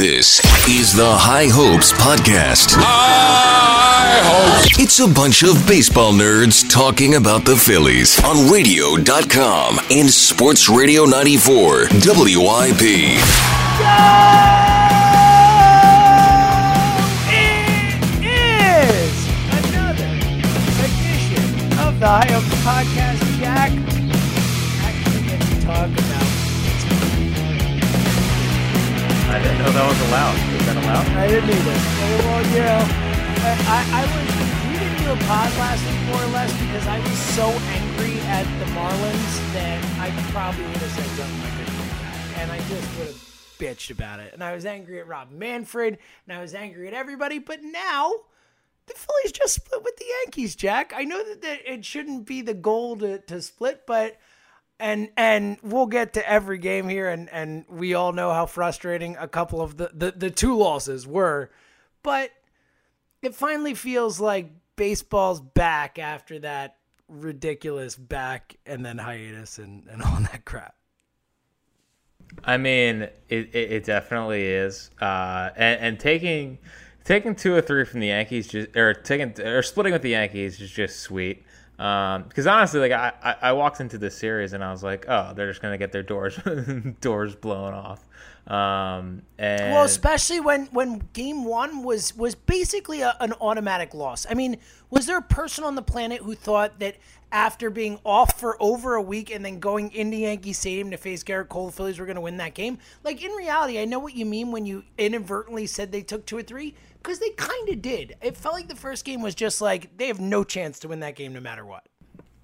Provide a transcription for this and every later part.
This is the High Hopes Podcast. High hopes. It's a bunch of baseball nerds talking about the Phillies on radio.com and Sports Radio 94 WIP. It is another edition of the High Hopes Podcast. Didn't know that was allowed. Is that allowed? I didn't either. Oh, well, you know, I, I, was. We didn't do a pod last week more or less because I was so angry at the Marlins that I probably would have said something do that, and I just would have bitched about it. And I was angry at Rob Manfred, and I was angry at everybody. But now the Phillies just split with the Yankees, Jack. I know that, that it shouldn't be the goal to, to split, but and and we'll get to every game here and and we all know how frustrating a couple of the the, the two losses were. But it finally feels like baseball's back after that ridiculous back and then hiatus and, and all that crap. I mean, it, it, it definitely is. Uh, and, and taking taking two or three from the Yankees, just or taking or splitting with the Yankees is just sweet. Um, because honestly, like I, I, I walked into this series and I was like, oh, they're just gonna get their doors doors blown off. Um, and Well, especially when when game one was was basically a, an automatic loss. I mean, was there a person on the planet who thought that after being off for over a week and then going into Yankee Stadium to face Gerrit Cole, the Phillies were going to win that game? Like in reality, I know what you mean when you inadvertently said they took two or three because they kind of did. It felt like the first game was just like they have no chance to win that game no matter what.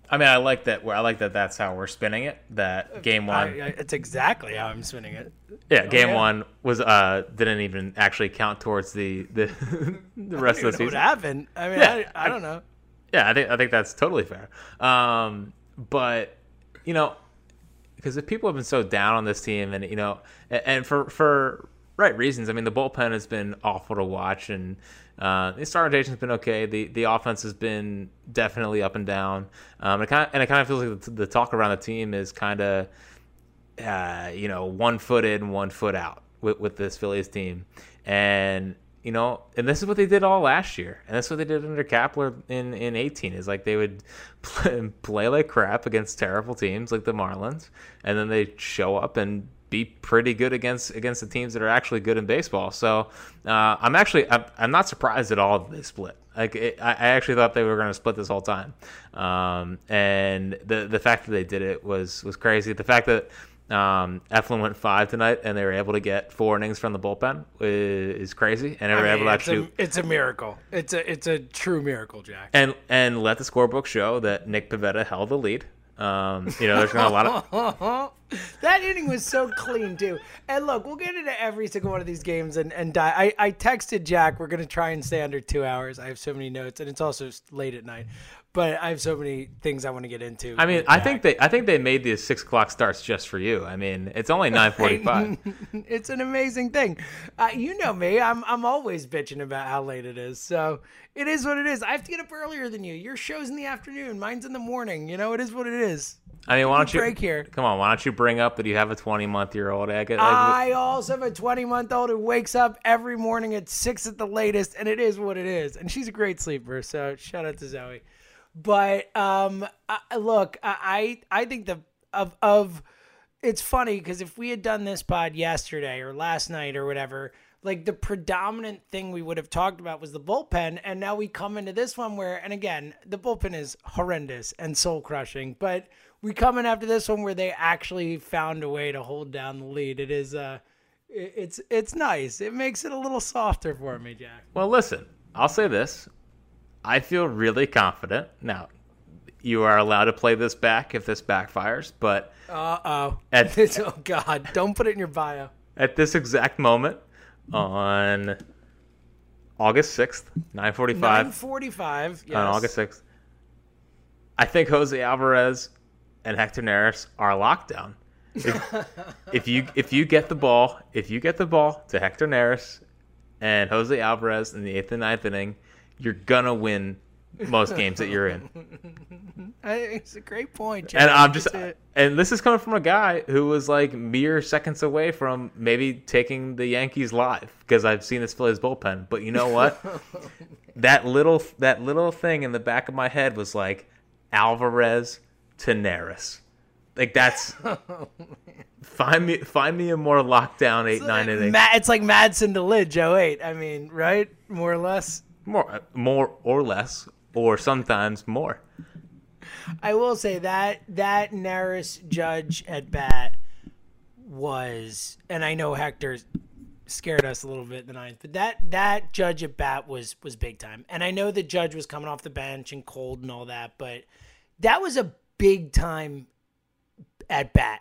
I mean, I like that. I like that. That's how we're spinning it. That game one, I, I, it's exactly how I'm spinning it. yeah, game yeah. one was uh didn't even actually count towards the the the rest of the know what season. happened. I mean, Yeah, I, I don't know. Yeah, I think I think that's totally fair. Um, but you know, because if people have been so down on this team, and you know, and, and for for right reasons. I mean, the bullpen has been awful to watch, and uh, the star rotation's been okay. The the offense has been definitely up and down. Um, it kind and it kind of feels like the, the talk around the team is kind of, uh, you know, one foot in, one foot out with with this Phillies team, and you know, and this is what they did all last year, and that's what they did under Kapler in in eighteen. Is like they would play, play like crap against terrible teams like the Marlins, and then they show up and be pretty good against against the teams that are actually good in baseball. So uh, I'm actually I'm, I'm not surprised at all that they split. Like it, I actually thought they were going to split this whole time, um, and the the fact that they did it was was crazy. The fact that um, Eflin went five tonight, and they were able to get four innings from the bullpen is, is crazy, and they were I mean, able to actually a, it's a miracle. It's a it's a true miracle, Jack. and and let the scorebook show that Nick Pivetta held the lead. Um, you know, there's not a lot of that inning was so clean too. And look, we'll get into every single one of these games and and die. I I texted Jack. We're gonna try and stay under two hours. I have so many notes, and it's also late at night. But I have so many things I want to get into. I mean, I think they I think they made these six o'clock starts just for you. I mean, it's only nine forty five. it's an amazing thing. Uh, you know me. I'm I'm always bitching about how late it is. So it is what it is. I have to get up earlier than you. Your show's in the afternoon. Mine's in the morning. You know, it is what it is. I mean, why don't you break here. Come on, why don't you bring up that you have a twenty month year old? I get like, I also have a 20 month old who wakes up every morning at six at the latest, and it is what it is. And she's a great sleeper. So shout out to Zoe. But um, I, look, I I think the of of it's funny because if we had done this pod yesterday or last night or whatever, like the predominant thing we would have talked about was the bullpen, and now we come into this one where, and again, the bullpen is horrendous and soul crushing, but we come in after this one where they actually found a way to hold down the lead. It is uh, it's it's nice. It makes it a little softer for me, Jack. well, listen, I'll say this: I feel really confident now. You are allowed to play this back if this backfires, but Uh oh. At- oh God! Don't put it in your bio. at this exact moment on August 6th, 9:45 Nine forty-five. Yes. on August 6th. I think Jose Alvarez and Hector Neris are lockdown. If, if you if you get the ball, if you get the ball to Hector Neris and Jose Alvarez in the eighth and ninth inning, you're gonna win most games that you're in. It's a great point. And I'm just, and this is coming from a guy who was like mere seconds away from maybe taking the Yankees live because I've seen this Phillies bullpen. But you know what? that little, that little thing in the back of my head was like Alvarez to Neris. Like that's oh, find me, find me a more lockdown eight nine inning. Ma- it's like Madsen to Lidge 08. I mean, right? More or less. More, more or less, or sometimes more. I will say that that Neris Judge at bat was, and I know Hector scared us a little bit in the ninth, but that that Judge at bat was was big time. And I know the Judge was coming off the bench and cold and all that, but that was a big time at bat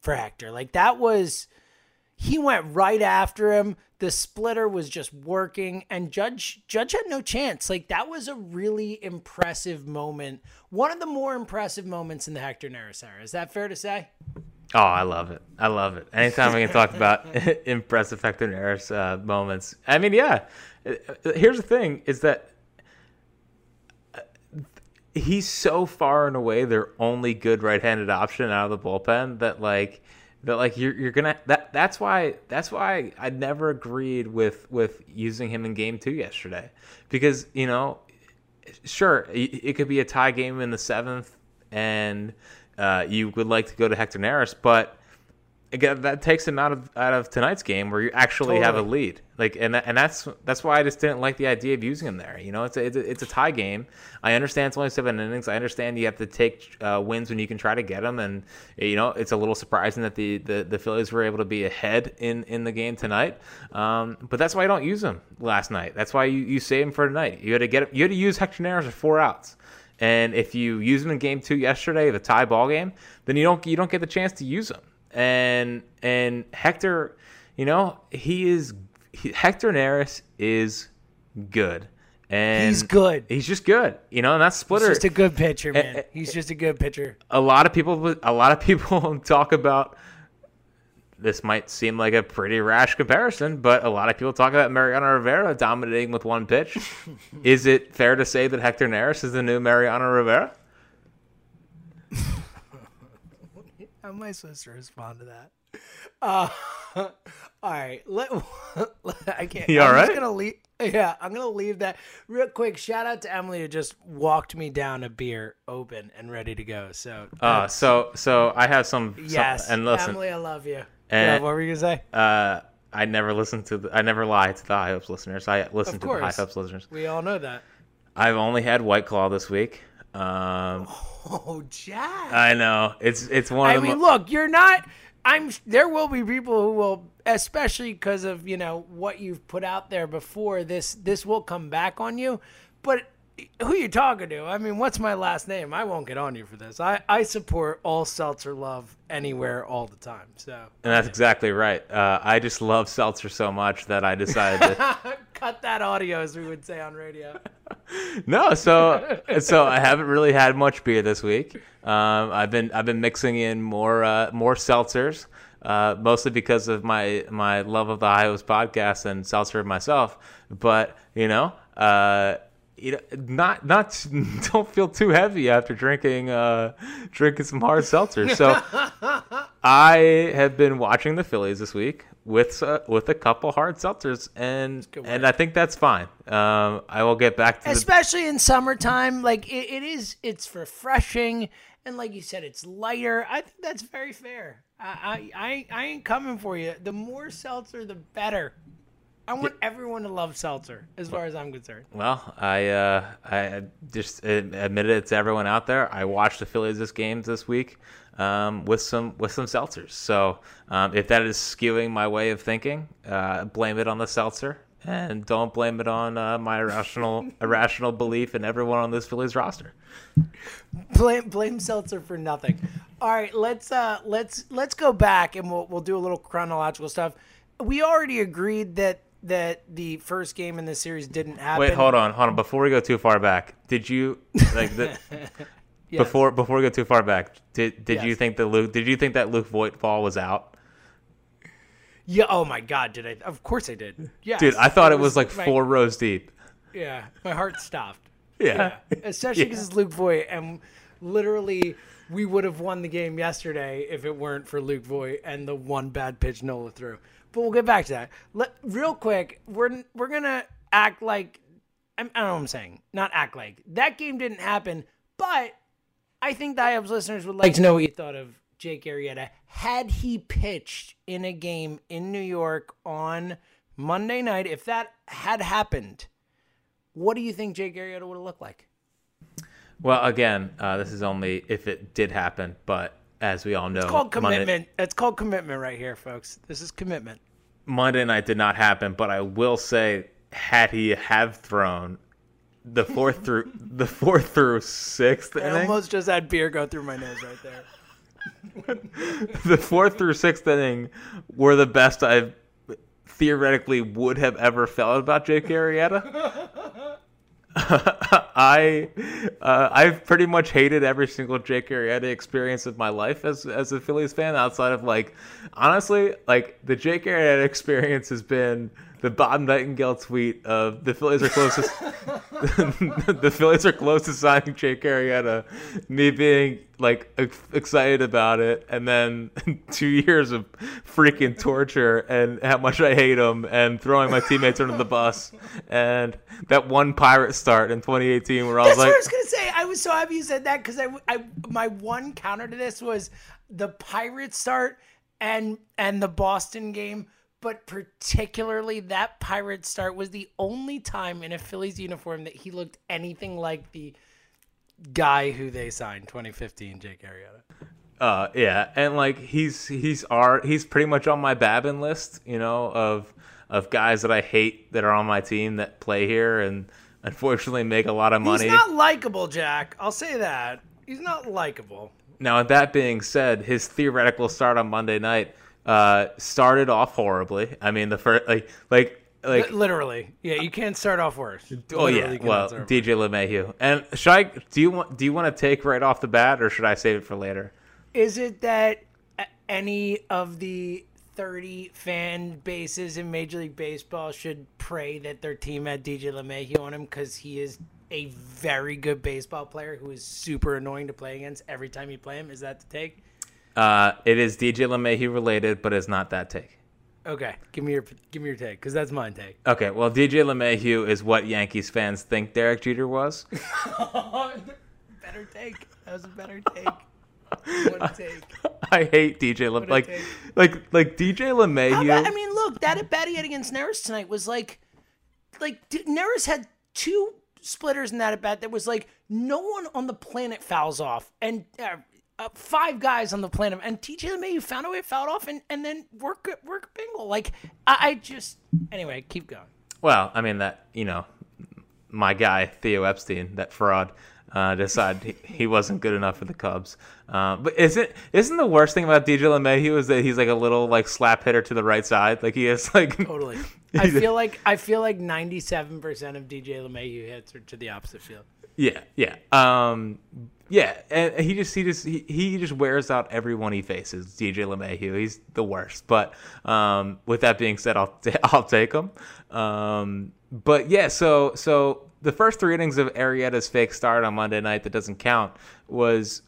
for Hector. Like that was he went right after him. The splitter was just working, and Judge Judge had no chance. Like that was a really impressive moment. One of the more impressive moments in the Hector Neris era. Is that fair to say? Oh, I love it. I love it. Anytime we can talk about impressive Hector Neris uh, moments. I mean, yeah. Uh, Here's the thing: is that uh, he's so far and away their only good right-handed option out of the bullpen that like that like you're you're gonna that that's why that's why I never agreed with with using him in game two yesterday. Because you know sure it could be a tie game in the seventh and uh, you would like to go to Hector Neris, but again that takes him out of out of tonight's game where you actually have a lead. Like and that, and that's that's why I just didn't like the idea of using him there. You know it's a, it's a, it's a tie game. I understand it's only seven innings. I understand you have to take uh, wins when you can try to get them. And you know it's a little surprising that the, the, the Phillies were able to be ahead in, in the game tonight. Um, but that's why I don't use them last night. That's why you, you save them for tonight. You had to get you had to use Hector Neris for four outs. And if you use them in game two yesterday, the tie ball game, then you don't you don't get the chance to use them. And and Hector, you know, he is he, Hector Neris is good. And He's good. He's just good. You know, and that's He's splitter. just a good pitcher, man. eh, He's just a good pitcher. a lot of people a lot of people talk about this might seem like a pretty rash comparison, but a lot of people talk about Mariano Rivera dominating with one pitch. is it fair to say that Hector Neris is the new Mariano Rivera? How am I supposed to respond to that? Uh, all right, let, I can't. You I'm all just gonna leave. Yeah, I'm gonna leave that real quick. Shout out to Emily who just walked me down a beer open and ready to go. So Uh, so so I have some, some- yes, and listen, Emily, I love you. And- yeah, what were you gonna say? uh, I never listen to the, I never lie to the High Hopes listeners. I listen to the High. Hopes listeners. We all know that. I've only had White Claw this week. Um, Oh, Jack. I know it's it's one I of the mean, mo- look, you're not. I'm. There will be people who will, especially because of you know what you've put out there before. This this will come back on you. But who you talking to? I mean, what's my last name? I won't get on you for this. I I support all seltzer love anywhere, all the time. So and that's exactly right. Uh, I just love seltzer so much that I decided to. cut that audio, as we would say on radio. No, so so I haven't really had much beer this week. Um, I've been I've been mixing in more uh, more seltzers, uh, mostly because of my my love of the Iowa's podcast and seltzer myself. But you know, uh, you know, not not don't feel too heavy after drinking uh, drinking some hard seltzer. So I have been watching the Phillies this week with uh, with a couple hard seltzers, and and. I think that's fine. Um, I will get back to the especially in summertime like it, it is it's refreshing and like you said it's lighter i think that's very fair I, I i I ain't coming for you the more seltzer the better i want everyone to love seltzer as far as i'm concerned Well, I uh, I just admitted it to everyone out there. I watched the Phillies this games this week um, with some with some seltzers. So um, if that is skewing my way of thinking, uh, blame it on the seltzer, and don't blame it on uh, my irrational irrational belief in everyone on this Phillies roster. blame blame seltzer for nothing all right let's uh let's let's go back and we'll we'll do a little chronological stuff we already agreed that that the first game in the series didn't happen Wait, hold on, hold on. Before we go too far back, did you like the, Yes. before before we go too far back? Did did you think that Luke? Did you think that Luke Voigtfall was out? yeah oh my god did i of course i did yeah Dude, I thought it was like my- four rows deep. Yeah, my heart stopped. Yeah. especially because it's Luke Voit, and literally we would have won the game yesterday if it weren't for Luke Voit and the one bad pitch Nola threw. But we'll get back to that. Let, real quick, we're we're gonna act like I don't know what I'm saying. Not act like that game didn't happen, but I think the High Hopes listeners would like to know what you thought of Jake Arrieta had he pitched in a game in New York on Monday night. If that had happened, what do you think Jake Arrieta would have looked like? Well, again, uh, this is only if it did happen, but as we all know, It's called Monday- commitment. It's called commitment right here, folks. This is commitment. Monday night did not happen, but I will say, had he have thrown the fourth through the fourth through sixth I inning, almost just had beer go through my nose right there. the fourth through sixth inning were the best I theoretically would have ever felt about Jake Arrieta. I uh, I've pretty much hated every single Jake Arrieta experience of my life as as a Phillies fan. Outside of like, honestly, like the Jake Arrieta experience has been the Bob Nightingale tweet of the Phillies are closest. the Phillies are close to signing Jake Arrieta. Me being like ex- excited about it, and then two years of freaking torture and how much I hate him, and throwing my teammates under the bus, and that one pirate start in 2018 where I was That's like, what I was gonna say. I was so happy you said that because I, I, my one counter to this was the pirate start and and the Boston game, but particularly that Pirates start was the only time in a Phillies uniform that he looked anything like the guy who they signed 2015, Jake Arrieta. Uh, yeah, and like he's he's our he's pretty much on my Babin list, you know, of of guys that I hate that are on my team that play here and unfortunately make a lot of money. He's not likable, Jack. I'll say that. He's not likable. Now, with that being said, his theoretical start on Monday night uh, started off horribly. I mean, the first like like like Li- Literally, yeah. You can't start off worse. oh Literally yeah, well DJ LeMahieu. And should I do you want do you want to take right off the bat or should I save it for later? Is it that any of the 30 fan bases in Major League Baseball should pray that their team had DJ LeMahieu on him because he is a very good baseball player who is super annoying to play against every time you play him? Is that the take? Uh, it is DJ LeMahieu related, but it's not that take. Okay, give me your give me your take because that's my take. Okay, well, DJ LeMahieu is what Yankees fans think Derek Jeter was. better take. That was a better take. One take. I hate DJ Le- a like take. like like DJ LeMahieu. about- I mean, look, that at bat he had against Neris tonight was like, like D- Neris had two splitters in that at bat that was like no one on the planet fouls off, and uh, uh, five guys on the planet, and DJ LeMahieu found a way to foul it off, and and then work work a bingo. Like I, I just anyway, keep going. Well, I mean that you know, my guy Theo Epstein, that fraud, uh, decided he, he wasn't good enough for the Cubs. Uh, but isn't isn't the worst thing about DJ LeMahieu is that he's like a little like slap hitter to the right side, like he is like Totally. I feel like I feel like ninety seven percent of DJ LeMahieu hits are to the opposite field. Yeah, yeah, um, yeah, and he just he just he, he just wears out everyone he faces. DJ LeMahieu, he's the worst. But um, with that being said, I'll t- I'll take him. Um, but yeah, so so the first three innings of Arrieta's fake start on Monday night that doesn't count was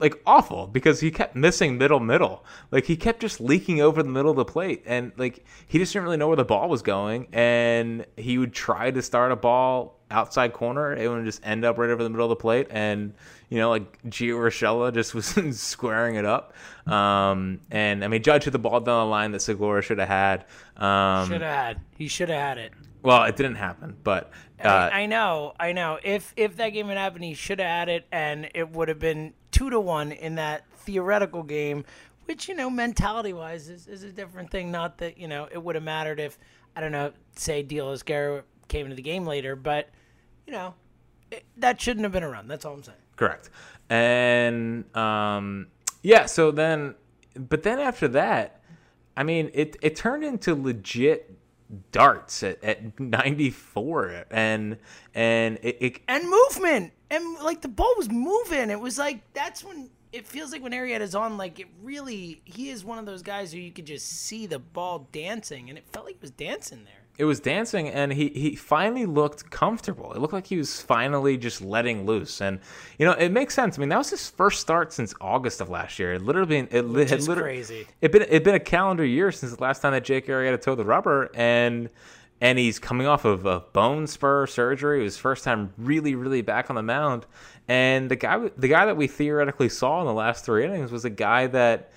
like awful because he kept missing middle middle. Like he kept just leaking over the middle of the plate and like he just didn't really know where the ball was going and he would try to start a ball outside corner it would just end up right over the middle of the plate and you know like Gio Urshela just was squaring it up. Um and I mean Judge hit the ball down the line that Segura should have had. Um Should have had. He should have had it. well it didn't happen but uh, I, I know, I know. If if that game had happened, he should have had it, and it would have been two to one in that theoretical game, which you know, mentality wise, is, is a different thing. Not that you know it would have mattered if I don't know, say Deolis Guerrero came into the game later, but you know, it, that shouldn't have been a run. That's all I'm saying. Correct. And um, yeah, so then, but then after that, I mean, it it turned into legit darts at, at 94 and and it, it And movement, and like the ball was moving. It was like that's when it feels like when Arrieta's on, like it really, he is one of those guys who you could just see the ball dancing, and it felt like he was dancing there. It was dancing, and he he finally looked comfortable. It looked like he was finally just letting loose, and you know it makes sense. I mean, that was his first start since August of last year. It literally been it Which had literally crazy. it been it been a calendar year since the last time that Jake Arrieta towed the rubber, and and he's coming off of a bone spur surgery. It was his first time really, really back on the mound. And the guy, the guy that we theoretically saw in the last three innings was a guy that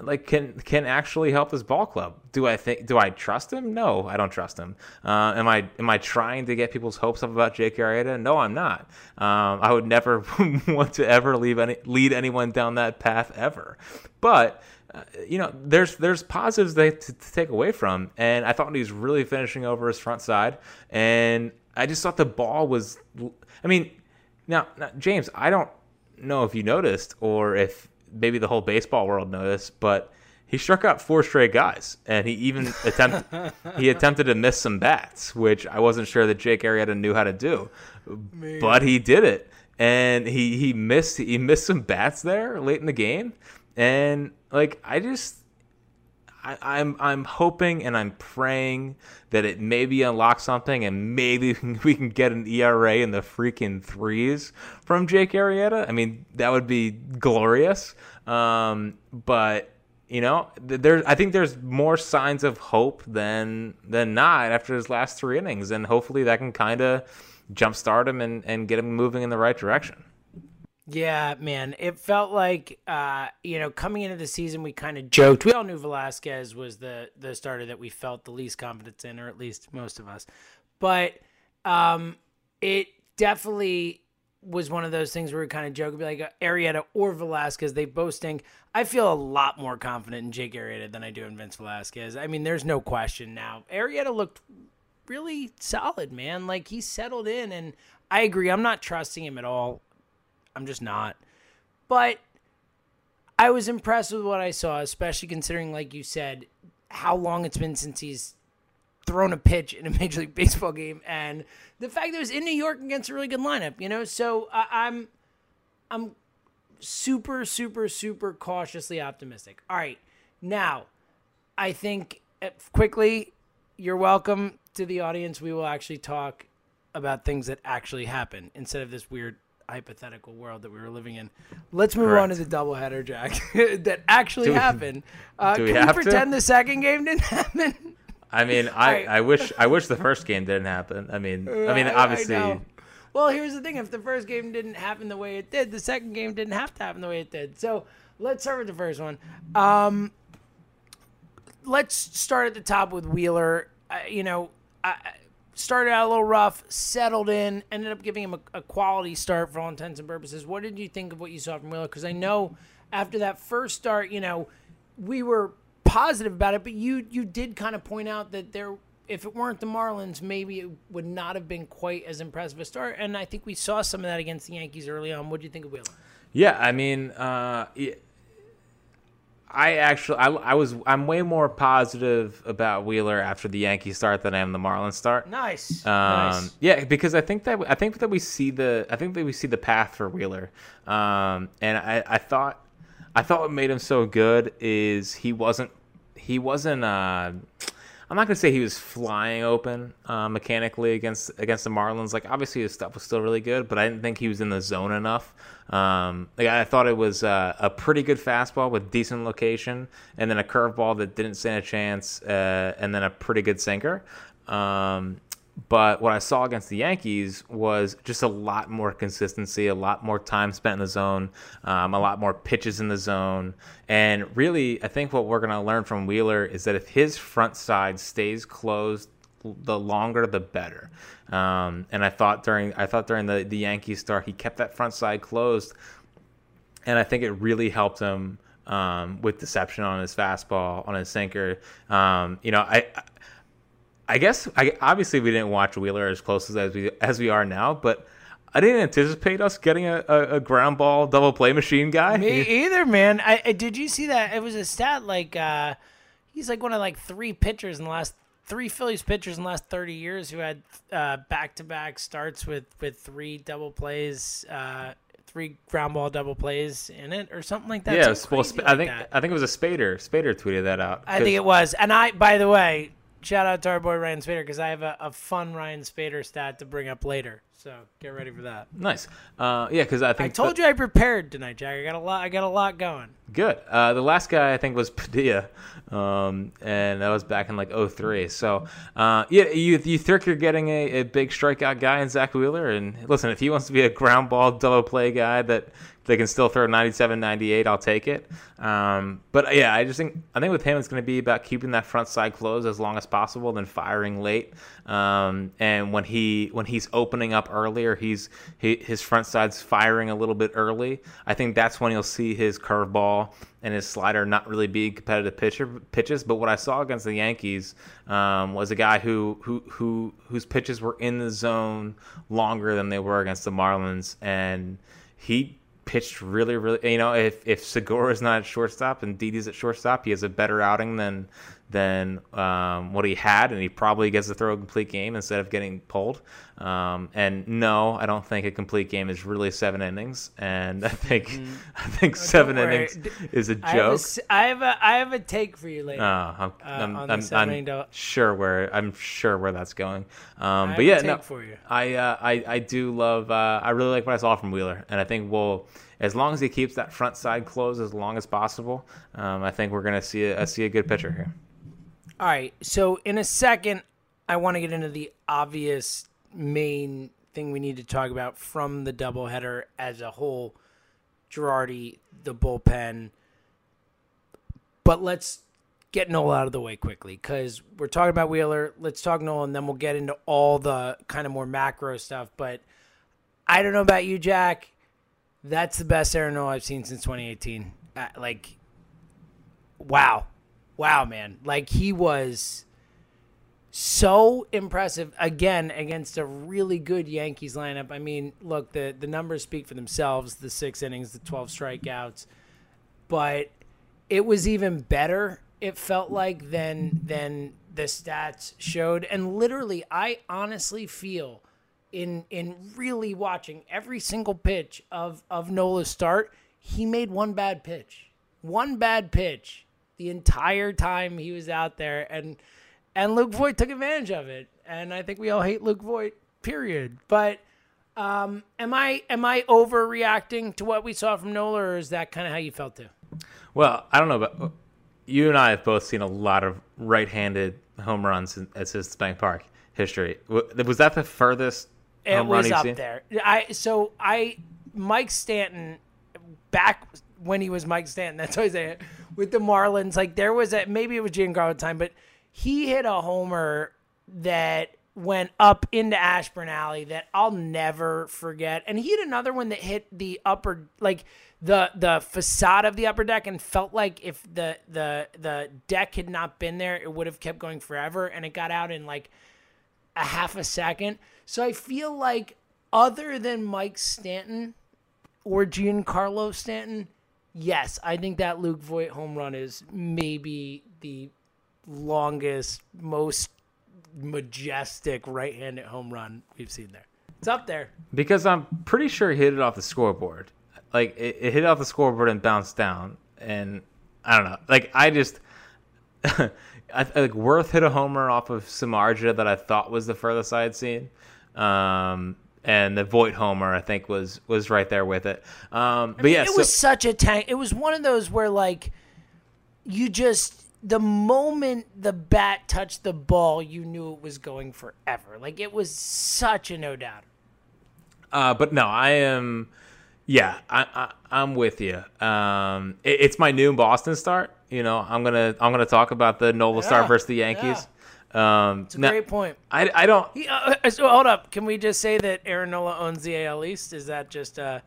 like can can actually help this ball club. Do I think? Do I trust him? No, I don't trust him. Uh, am I am I trying to get people's hopes up about Jake Arrieta? No, I'm not. Um, I would never want to ever leave any lead anyone down that path ever. But uh, you know, there's there's positives that to, to take away from, and I thought he was really finishing over his front side, and I just thought the ball was. I mean, now, now James, I don't know if you noticed or if maybe the whole baseball world noticed, but he struck out four straight guys, and he even attempted he attempted to miss some bats, which I wasn't sure that Jake Arrieta knew how to do, but he did it, and he he missed he missed some bats there late in the game, and like I just. I, I'm I'm hoping and I'm praying that it maybe unlocks something and maybe we can get an ERA in the freaking threes from Jake Arrieta. I mean that would be glorious. Um, but you know, there I think there's more signs of hope than than not after his last three innings, and hopefully that can kind of jumpstart him and, and get him moving in the right direction. Yeah, man. It felt like uh, you know, coming into the season we kind of joked. We all knew Velasquez was the the starter that we felt the least confidence in, or at least most of us. But um it definitely was one of those things where we kind of joke, be like uh, Arrieta or Velasquez, they both stink. I feel a lot more confident in Jake Arrieta than I do in Vince Velasquez. I mean, there's no question now. Arrieta looked really solid, man. Like he settled in, and I agree. I'm not trusting him at all. I'm just not. But I was impressed with what I saw, especially considering, like you said, how long it's been since he's thrown a pitch in a Major League Baseball game, and the fact that it was in New York against a really good lineup. You know, so I'm, I'm super, super, super cautiously optimistic. All right, now I think uh, quickly, you're welcome to the audience. We will actually talk about things that actually happen instead of this weird hypothetical world that we were living in. Let's move on to Correct. the doubleheader, Jack, that actually Do we- happened. Uh, do we can have to? we pretend the second game didn't happen? I mean, I, right. I wish I wish the first game didn't happen. I mean, I mean, obviously, know. Well, here's the thing: if the first game didn't happen the way it did, the second game didn't have to happen the way it did. So let's start with the first one. Um, let's start at the top with Wheeler. Uh, you know, I I started out a little rough, settled in, ended up giving him a, a quality start for all intents and purposes. What did you think of what you saw from Wheeler? Because I know after that first start, you know, we were positive about it, but you you did kind of point out that there. If it weren't the Marlins, maybe it would not have been quite as impressive a start. And I think we saw some of that against the Yankees early on. What do you think of Wheeler? Yeah, I mean, uh, I actually, I, I was, I'm way more positive about Wheeler after the Yankee start than I am the Marlins start. Nice, Um, nice. Yeah, because I think that I think that we see the I think that we see the path for Wheeler, um, and I, I thought I thought what made him so good is he wasn't he wasn't. Uh, I'm not gonna say he was flying open uh, mechanically against against the Marlins. Like obviously his stuff was still really good, but I didn't think he was in the zone enough. Um, like I thought it was uh, a pretty good fastball with decent location, and then a curveball that didn't stand a chance, uh, and then a pretty good sinker. Um, but what I saw against the Yankees was just a lot more consistency, a lot more time spent in the zone, um, a lot more pitches in the zone. And really, I think what we're going to learn from Wheeler is that if his front side stays closed, the longer the better. Um, and I thought during I thought during the the Yankees start, he kept that front side closed, and I think it really helped him um, with deception on his fastball, on his sinker. Um, you know, I. I guess I obviously we didn't watch Wheeler as close as we as we are now, but I didn't anticipate us getting a, a, a ground ball double play machine guy. Me either, man. I, I did you see that? It was a stat like uh, he's like one of like three pitchers in the last three Phillies pitchers in the last thirty years who had back to back starts with with three double plays, uh, three ground ball double plays in it or something like that. yeah, well, Sp- I think that. I think it was a Spaeder. Spaeder tweeted that out. I think it was. And I, by the way, shout out to our boy Ryan Spaeder because I have a, a fun Ryan Spaeder stat to bring up later. So get ready for that. nice. Uh, yeah, because I think I told you I prepared tonight, Jack. I got a lot. I got a lot going. Good. Uh, the last guy I think was Padilla, um, and that was back in like 03. So, uh, yeah, you you think you're getting a, a big strikeout guy in Zack Wheeler, and listen, if he wants to be a ground ball double play guy that they can still throw 97, 98, I'll take it. Um, but yeah, I just think I think with him it's going to be about keeping that front side closed as long as possible, then firing late. Um, and when he when he's opening up earlier, he's he, his front side's firing a little bit early. I think that's when you'll see his curveball and his slider not really be competitive pitcher pitches. But what I saw against the Yankees um, was a guy who who who whose pitches were in the zone longer than they were against the Marlins, and he pitched really, really. You know, if if Segura is not at shortstop and Didi's at shortstop, he has a better outing than than um, what he had, and he probably gets to throw a complete game instead of getting pulled. Um, and no, I don't think a complete game is really seven innings, and I think I think seven innings is a I have a, joke. I have a, I have a take for you later. Oh, I'm, Uh, I'm, on the I'm, I'm sure where I'm sure where that's going. Um, but yeah, no. I, uh, I I do love. Uh, I really like what I saw from Wheeler, and I think we'll as long as he keeps that front side closed as long as possible. Um, I think we're gonna see a, see a good pitcher here. All right. So in a second, I want to get into the obvious main thing we need to talk about from the doubleheader as a whole. Girardi, the bullpen. But let's get Nola out of the way quickly because we're talking about Wheeler. Let's talk Nola, and then we'll get into all the kind of more macro stuff. But I don't know about you, Jack. That's the best Aaron Nola I've seen since 2018. Uh, like, wow, wow, man! Like he was so impressive again against a really good Yankees lineup. I mean, look, the the numbers speak for themselves: the six innings, the 12 strikeouts, but it was even better. It felt like than than the stats showed, and literally, I honestly feel in in really watching every single pitch of of Nola's start, he made one bad pitch, one bad pitch the entire time he was out there, and and Luke Voit took advantage of it, and I think we all hate Luke Voit, period. But um, am I am I overreacting to what we saw from Nola, or is that kind of how you felt too? Well, I don't know, but you and I have both seen a lot of right-handed home runs at Citizens Bank Park history. Was that the furthest It was up seen? there. I so I Mike Stanton back when he was Mike Stanton. That's what I say with the Marlins. Like there was a maybe it was Giancarlo time, but he hit a homer that went up into Ashburn Alley that I'll never forget. And he hit another one that hit the upper like the the facade of the upper deck and felt like if the the the deck had not been there, it would have kept going forever. And it got out in like a half a second. So I feel like other than Mike Stanton or Giancarlo Stanton, yes, I think that Luke Voit home run is maybe the longest, most majestic right-handed home run we've seen there. It's up there. Because I'm pretty sure he hit it off the scoreboard. Like it, it hit off the scoreboard and bounced down. And I don't know. Like I just I like Werth hit a homer off of Samardzija that I thought was the furthest I had seen. Um and the Voit homer I think was was right there with it. Um but yeah, it so- was such a tank. It was one of those where like you just the moment the bat touched the ball, you knew it was going forever. Like it was such a no doubt. Uh, but no, I am. Yeah, I, I I'm with you. Um, it- it's my new Boston start. You know, I'm gonna I'm gonna talk about the Nola Yeah, start versus the Yankees. Um, It's a now- great point. I I don't. He, uh, uh, so hold up. Can we just say that Aaron Nola owns the AL East? Is that just uh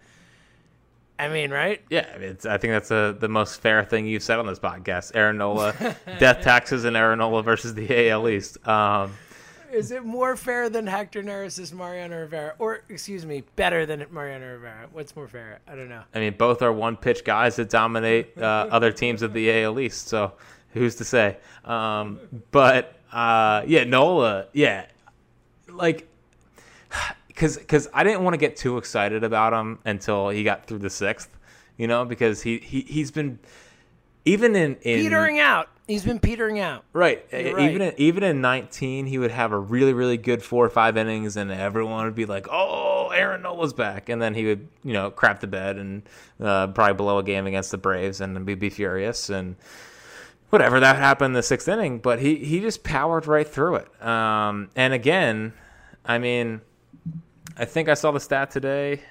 I mean, right? Yeah, it's, I think that's a, the most fair thing you've said on this podcast. Aaron Nola, death taxes, and Aaron Nola versus the AL East. Um, Is it more fair than Hector Neris' Mariano Rivera? Or excuse me, better than Mariano Rivera? What's more fair? I don't know. I mean, both are one pitch guys that dominate uh, other teams of the AL East. So who's to say? Um, but uh, yeah, Nola, yeah, like because because I didn't want to get too excited about him until he got through the sixth, you know, because he he he's been even in, in petering out. He's been petering out. Right. You're Even right. in, even in 19, he would have a really really good four or five innings, and everyone would be like, "Oh, Aaron Nola's back," and then he would you know crap the bed and uh, probably blow a game against the Braves and be, be furious and whatever that happened in the sixth inning. But he he just powered right through it. Um, and again, I mean, I think I saw the stat today.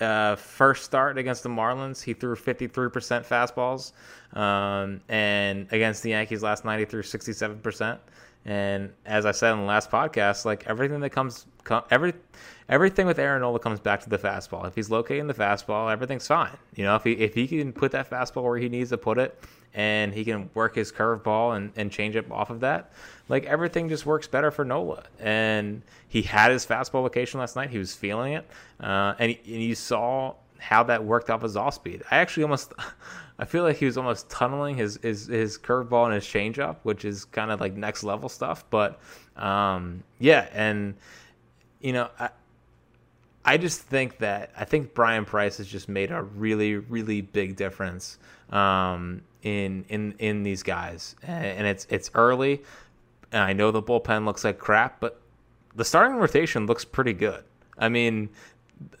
Uh, first start against the Marlins, he threw 53% fastballs, um, and against the Yankees last night, he threw 67%. And as I said in the last podcast, like everything that comes, com- every everything with Aaron Nola comes back to the fastball. If he's locating the fastball, everything's fine. You know, if he if he can put that fastball where he needs to put it, and he can work his curveball and, and change it off of that, like everything just works better for Nola. And he had his fastball location last night. He was feeling it, uh, and, he, and you saw how that worked off his off speed. I actually almost, I feel like he was almost tunneling his his, his curveball and his changeup, which is kind of like next level stuff. But um, yeah, and you know. I, I just think that I think Bryan Price has just made a really, really big difference um, in in in these guys, and it's it's early. And I know the bullpen looks like crap, but the starting rotation looks pretty good. I mean,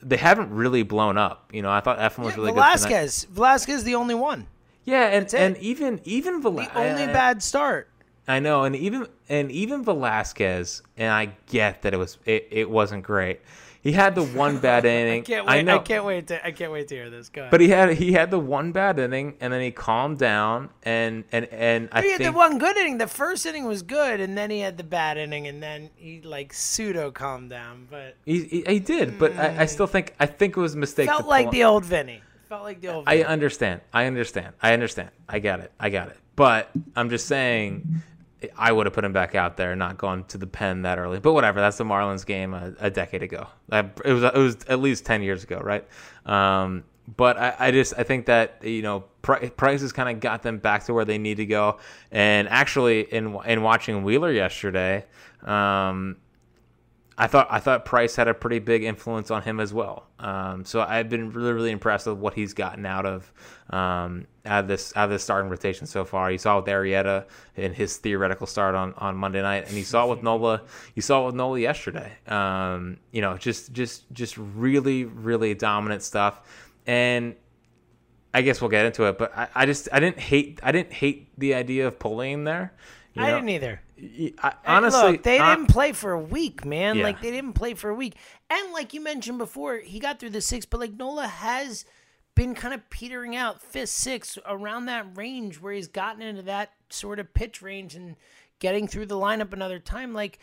they haven't really blown up. You know, I thought Eflin was really good. tonight. Velasquez. Velasquez the only one. Yeah, and and even even The Velasquez. only bad start. I know, and even and even Velasquez, and I get that it was it, it wasn't great. He had the one bad inning. I can't wait. I, know, can't wait to. I can't wait to hear this. Go ahead. But he had he had the one bad inning, and then he calmed down, and and and I he had think the one good inning. The first inning was good, and then he had the bad inning, and then he like pseudo calmed down. But he, he, he did. But I, I still think I think it was a mistake. felt like the old Vinny. Felt like the old. I understand. I understand. I understand. I got it. I got it. But I'm just saying, I would have put him back out there, not gone to the pen that early. But whatever. That's the Marlins game a, a decade ago. It was it was at least ten years ago, right? Um, but I, I just I think that you know Pri- Price has kind of got them back to where they need to go. And actually, in in watching Wheeler yesterday. Um, I thought I thought Price had a pretty big influence on him as well. Um, so I've been really really impressed with what he's gotten out of um, out of this out of this starting rotation so far. You saw with Arrieta in his theoretical start on, on Monday night, and you saw it with Nola. You saw it with Nola yesterday. Um, you know, just just just really really dominant stuff. And I guess we'll get into it, but I, I just I didn't hate I didn't hate the idea of pulling there. You I didn't either. I, honestly, Look, they didn't play for a week, man. Yeah. Like they didn't play for a week, and like you mentioned before, he got through the six, but like Nola has been kind of petering out, fifth, six around that range where he's gotten into that sort of pitch range and getting through the lineup another time. Like,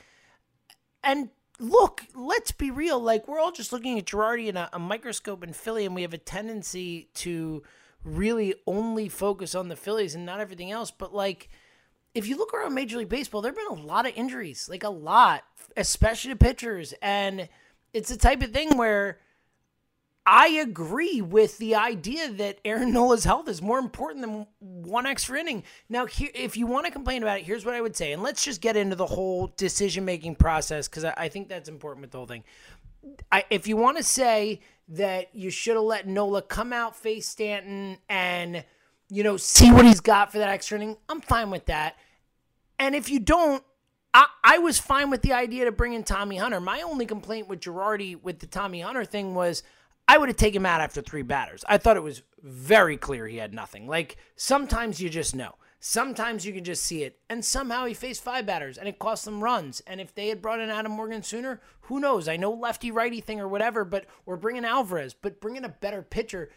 and look, let's be real. Like we're all just looking at Girardi in a, a microscope in Philly, and we have a tendency to really only focus on the Phillies and not everything else. But like if you look around Major League Baseball, there have been a lot of injuries, like a lot, especially to pitchers. And it's the type of thing where I agree with the idea that Aaron Nola's health is more important than one extra inning. Now, here, if you want to complain about it, here's what I would say. And let's just get into the whole decision making process because I, I think that's important with the whole thing. I, if you want to say that you should have let Nola come out, face Stanton, and you know see what he's got for that extra inning, I'm fine with that. And if you don't, I, was fine with the idea to bring in Tommy Hunter. My only complaint with Girardi with the Tommy Hunter thing was I would have taken him out after three batters. I thought it was very clear he had nothing. Like sometimes you just know. Sometimes you can just see it. And somehow he faced five batters and it cost them runs. And if they had brought in Adam Morgan sooner, who knows? I know lefty righty thing or whatever, but or bringing Alvarez, but bringing a better pitcher.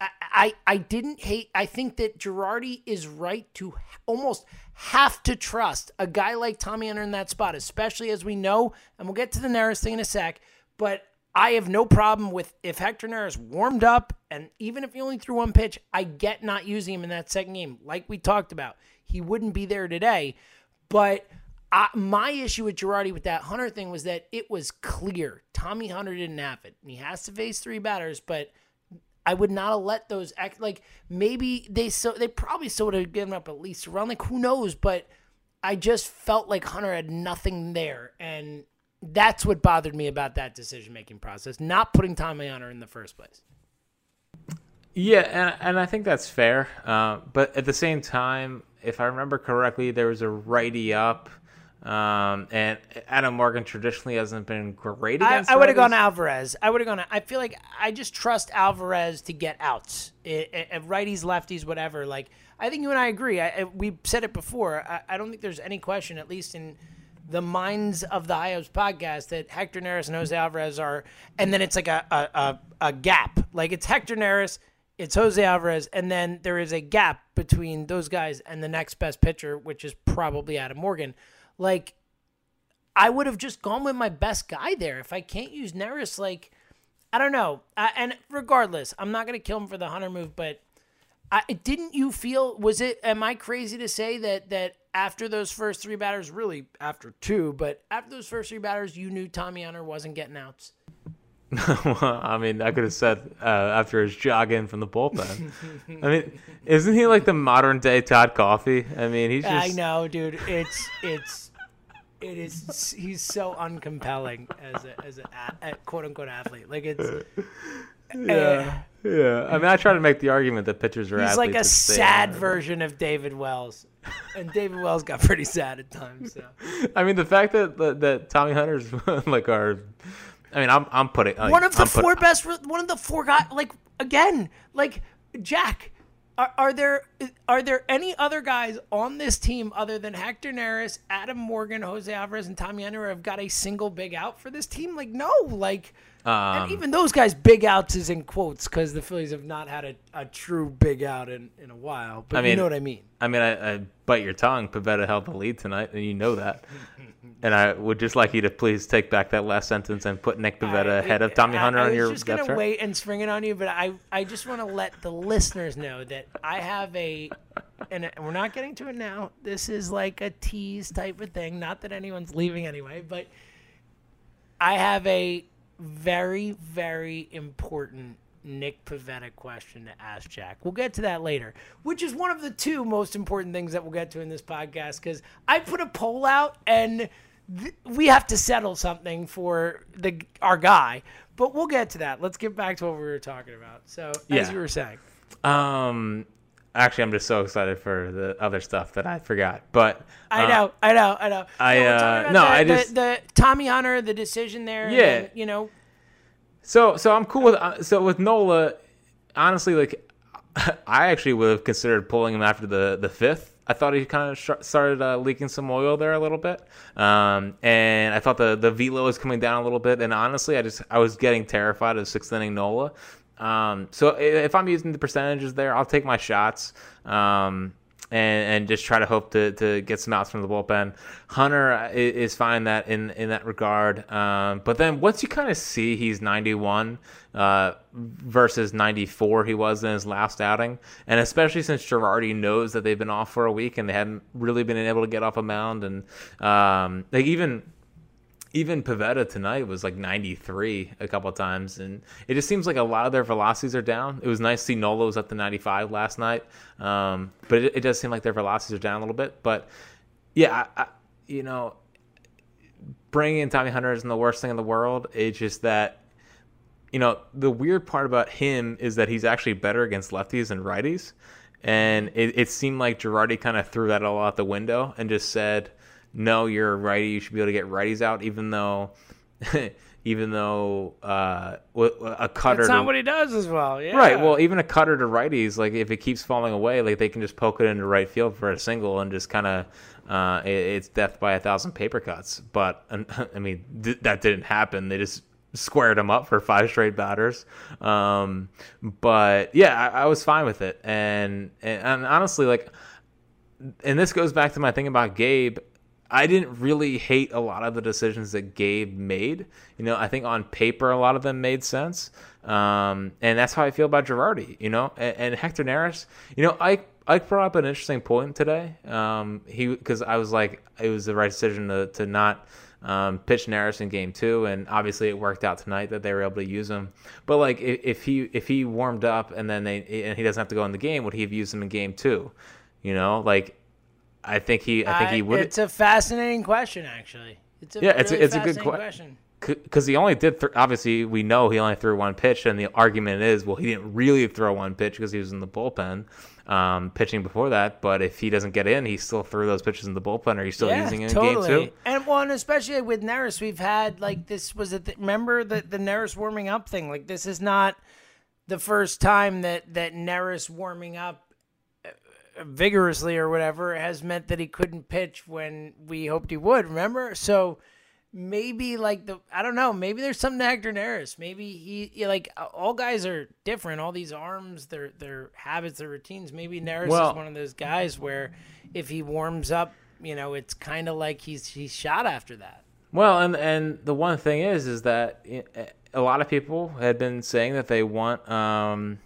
I, I, I didn't hate. I think that Girardi is right to almost have to trust a guy like Tommy Hunter in that spot, especially as we know, and we'll get to the Neris thing in a sec. But I have no problem with if Hector Neris warmed up, and even if he only threw one pitch, I get not using him in that second game, like we talked about. He wouldn't be there today, but. I, my issue with Girardi with that Hunter thing was that it was clear Tommy Hunter didn't have it, and he has to face three batters. But I would not have let those act like maybe they so they probably still would have given up at least a around like who knows, but I just felt like Hunter had nothing there and That's what bothered me about that decision making process, not putting Tommy Hunter in the first place. Yeah, and, and I think that's fair. Uh, but at the same time, if I remember correctly, there was a righty up. Um, and Adam Morgan traditionally hasn't been great against. I, I would have gone Alvarez. I would have gone. I feel like I just trust Alvarez to get outs, I, I, righties, lefties, whatever. Like I think you and I agree. I, I- we said it before. I, I don't think there's any question, at least in the minds of the High Hopes podcast, that Hector Neris and Jose Alvarez are. And then it's like a a, a, a gap. Like it's Hector Neris, it's Jose Alvarez, and then there is a gap between those guys and the next best pitcher, which is probably Adam Morgan. Like I would have just gone with my best guy there. If I can't use Neris, like, I don't know. I, and regardless, I'm not going to kill him for the Hunter move, but I, didn't you feel, was it, am I crazy to say that, that after those first three batters, really after two, but after those first three batters, you knew Tommy Hunter wasn't getting outs? Well, I mean, I could have said uh, after his jog in from the bullpen. I mean, isn't he like the modern day Todd Coffey? I mean, he's just. I know, dude. It's, it's, it is, he's so uncompelling as a, as a, a quote unquote athlete. Like it's, Yeah, eh. yeah. I mean, I try to make the argument that pitchers are He's like a sad version of David Wells, and David Wells got pretty sad at times. So. I mean, the fact that that, that Tommy Hunter's like our. I mean, I'm I'm putting like, One of the I'm put- four best, one of the four guys. Like again, like Jack. Are, there are there any other guys on this team other than Hector Neris, Adam Morgan, Jose Alvarez, and Tommy Hunter have got a single big out for this team? Like no, like and Um, even those guys big outs is in quotes because the Phillies have not had a, a true big out in, in a while. But I you know what I mean. I mean, I, I bite your tongue. Pivetta held the lead tonight, and you know that. and I would just like you to please take back that last sentence and put Nick Pivetta I- ahead of Tommy I- Hunter I, on your was just gonna chart. wait and spring it on you, but I I just want to let the listeners know that I have a, and we're not getting to it now. This is like a tease type of thing. Not that anyone's leaving anyway, but I have a very very important Nick Pivetta question to ask Jack. We'll get to that later, which is one of the two most important things that we'll get to in this podcast because I put a poll out and th- we have to settle something for the our guy. But we'll get to that. Let's get back to what we were talking about. So, as Yeah. you were saying, Um, actually, I'm just so excited for the other stuff that I forgot. But I uh, know, I know, I know. I, we're uh, no, the, I the- just- the, Tommy Hunter, the decision there. Yeah. then, you know, So so I'm cool with uh, so with Nola. Honestly, like I actually would have considered pulling him after the the fifth. I thought he kind of sh- started uh, leaking some oil there a little bit, um, and I thought the the velo was coming down a little bit. And honestly, I just I was getting terrified of sixth inning Nola. Um, so if I'm using the percentages there, I'll take my shots. Um, and, and just try to hope to, to get some outs from the bullpen. Hunter is fine that in in that regard. Um, but then once you kind of see he's 91 uh, versus 94 he was in his last outing, and especially since Girardi knows that they've been off for a week and they haven't really been able to get off a mound, and um, like even even Pivetta tonight was like 93 a couple times, and it just seems like a lot of their velocities are down. It was nice to see Nola was to 95 last night, um, but it, it does seem like their velocities are down a little bit. But yeah, I, I, you know, bringing in Tommy Hunter isn't the worst thing in the world. It's just that you know, the weird part about him is that he's actually better against lefties and righties. And it, it seemed like Girardi kind of threw that all out the window and just said, no, you're a righty. You should be able to get righties out, even though, even though uh, a cutter. that's to- not what he does as well. Yeah. Right. Well, even a cutter to righties, like if it keeps falling away, like they can just poke it into right field for a single and just kind of, uh, it, it's death by a thousand paper cuts. But I mean, th- that didn't happen. They just squared him up for five straight batters. Um, but yeah, I, I was fine with it. And, and and honestly, like, and this goes back to my thing about Gabe. I didn't really hate a lot of the decisions that Gabe made. You know, I think on paper a lot of them made sense, um, and that's how I feel about Girardi. You know, and, and Hector Neris. You know, Ike Ike brought up an interesting point today. Um, he because I was like, it was the right decision to to not. Um, pitch Neris in game two, and obviously it worked out tonight that they were able to use him. But like, if, if he if he warmed up and then they and he doesn't have to go in the game, would he have used him in game two? You know, like I think he I think he would. It's a fascinating question, actually. It's a Yeah, it's a- it's a good question. because he only did. Th- obviously, we know he only threw one pitch, and the argument is, well, he didn't really throw one pitch because he was in the bullpen, um, pitching before that. But if he doesn't get in, he still threw those pitches in the bullpen, Are you still using it in game two. And one, especially with Neris, we've had like this was it. Remember the the Neris warming up thing? Like this is not the first time that that Neris warming up vigorously or whatever has meant that he couldn't pitch when we hoped he would. Remember? So maybe like the I don't know. Maybe there's something to Hector Neris. Maybe he you know, like all guys are different. All these arms, their their habits, their routines. Maybe Neris Well- is one of those guys where if he warms up, you know, it's kind of like he's he's shot after that. Well, and and the one thing is, is that eh, a lot of people had been saying that they want um,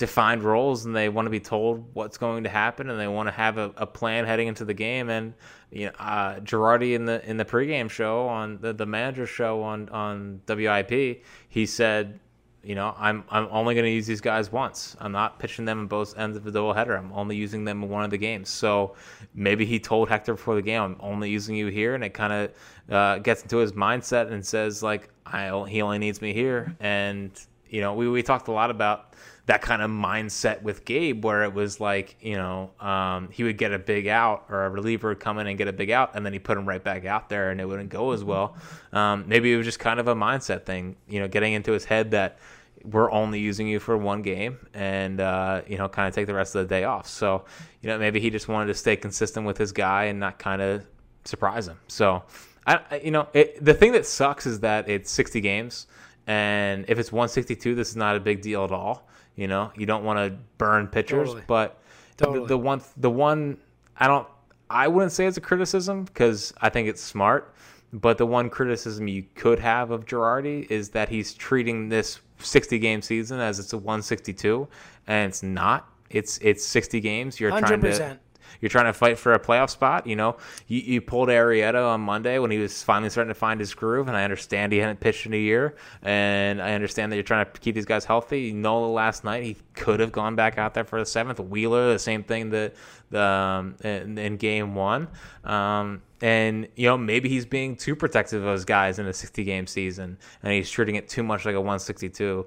defined roles and they want to be told what's going to happen and they want to have a, a plan heading into the game. And you know, uh, Girardi in the in the pregame show on the the manager show on on WIP, he said. You know, I'm I'm only going to use these guys once. I'm not pitching them in both ends of the doubleheader. I'm only using them in one of the games. So maybe he told Hector before the game, "I'm only using you here," and it kind of uh, gets into his mindset and says like, "I he only needs me here." And you know, we we talked a lot about that kind of mindset with Gabe, where it was like, you know, um, he would get a big out or a reliever would come in and get a big out, and then he put him right back out there, and it wouldn't go as well. Um, maybe it was just kind of a mindset thing, you know, getting into his head that we're only using you for one game, and uh, you know, kind of take the rest of the day off. So, you know, maybe he just wanted to stay consistent with his guy and not kind of surprise him. So, I, I- you know, it, the thing that sucks is that it's 60 games, and if it's 162, this is not a big deal at all. You know, you don't want to burn pitchers, Totally. but Totally. the, the one, the one, I don't, I wouldn't say it's a criticism because I think it's smart. But the one criticism you could have of Girardi is that he's treating this 60 game season as it's a 162, and it's not. It's it's 60 games. You're trying to 100%. You're trying to fight for a playoff spot. You know, you, you pulled Arrieta on Monday when he was finally starting to find his groove, and I understand he hadn't pitched in a year, and I understand that you're trying to keep these guys healthy. Nola last night he could have gone back out there for the seventh. Wheeler the same thing that the um, in, in game one, um, and you know maybe he's being too protective of his guys in a 60 game season, and he's treating it too much like a 162.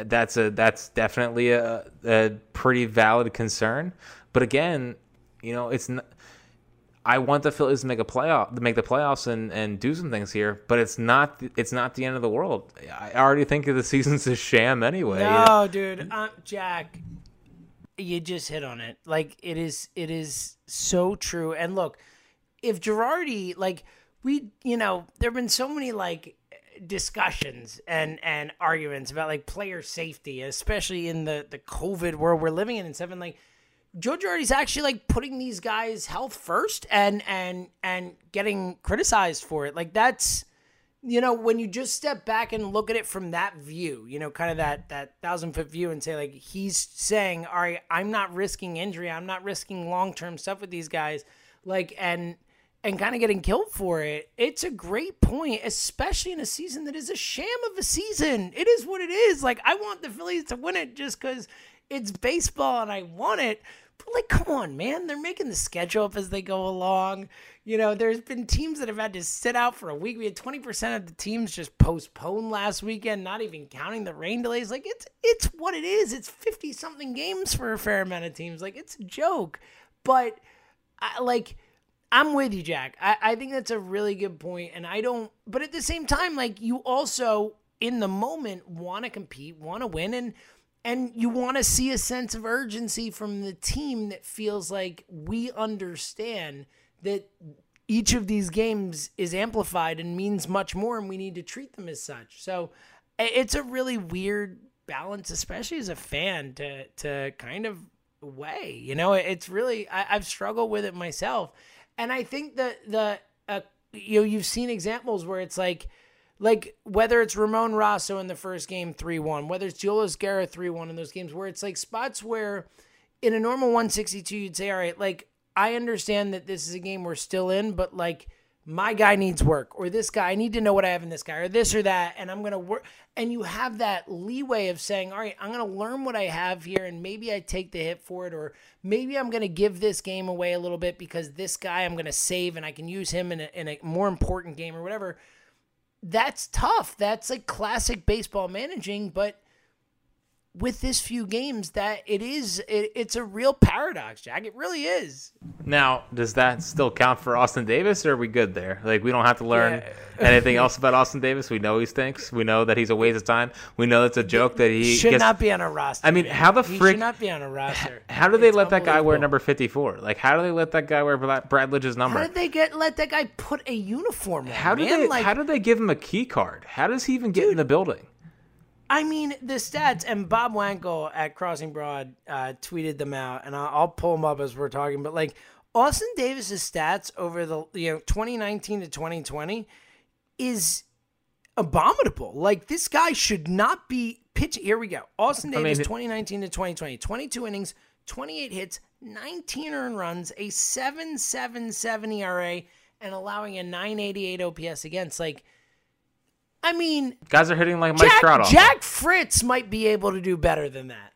That's a that's definitely a, a pretty valid concern, but again you know, it's not. I want the Phillies to make a playoff, to make the playoffs and, and do some things here, but it's not. It's not the end of the world. I already think the season's a sham anyway. No, dude, uh, Jack, you just hit on it. Like it is, it is so true. And look, if Girardi, like we, you know, there have been so many like discussions and and arguments about like player safety, especially in the the COVID world we're living in and stuff. And like Joe Girardi's actually like putting these guys' health first and and and getting criticized for it. Like that's you know when you just step back and look at it from that view you know kind of that that thousand foot view and say like he's saying all right i'm not risking injury. I'm not risking long-term stuff with these guys. Like and and kind of getting killed for it. It's a great point especially in a season that is a sham of a season. It is what it is. Like i want the phillies to win it just because it's baseball and i want it but like come on man they're making the schedule up as they go along you know, there's been teams that have had to sit out for a week. We had 20% of the teams just postponed last weekend, not even counting the rain delays. Like it's it's what it is. It's 50 something games for a fair amount of teams. Like it's a joke. But I, like I'm with you, Jack. I, I think that's a really good point, and I don't. But at the same time, like you also in the moment want to compete, want to win, and and you want to see a sense of urgency from the team that feels like we understand that each of these games is amplified and means much more, and we need to treat them as such. So it's a really weird balance, especially as a fan, to to kind of weigh. You know, it's really I, I've struggled with it myself, and I think that the uh, you know you've seen examples where it's like like whether it's Ramon Rosso in the first game 3-1, whether it's Deolis Guerra 3-1 in those games where it's like spots where in a normal 162 you'd say all right, like I understand that this is a game we're still in, but like my guy needs work or this guy I need to know what I have in this guy or this or that and I'm going to work and you have that leeway of saying all right I'm going to learn what I have here and maybe I take the hit for it or maybe I'm going to give this game away a little bit because this guy I'm going to save and I can use him in a, in a more important game or whatever that's tough. That's like classic baseball managing but with this few games that it is it, it's a real paradox jack it really is Now, does that still count for Austin Davis, or are we good there? Like, we don't have to learn Yeah. anything else about Austin Davis. We know he stinks. We know that he's a waste of time. We know it's a joke that he should gets. not be on a roster I mean, man. how the he frick- should not be on a roster How do they It's let that guy wear number fifty-four? Like, how do they let that guy wear Brad Lidge's number? How did they get let that guy put a uniform on? How did man? they? Like, how did they give him a key card? How does he even get in the building? I mean, the stats and Bob Wankel at Crossing Broad uh, tweeted them out, and I'll, I'll pull them up as we're talking. But like Austin Davis's stats over the you know 2019 to 2020 is abominable. Like this guy should not be pitching. Here we go. Austin I Davis mean- 2019 to 2020, 22 innings, 28 hits, 19 earned runs, a 7.77 ERA, and allowing a 988 OPS against. Like, I mean, Guys are hitting like Mike Jack, Trout. Jack Fritz might be able to do better than that.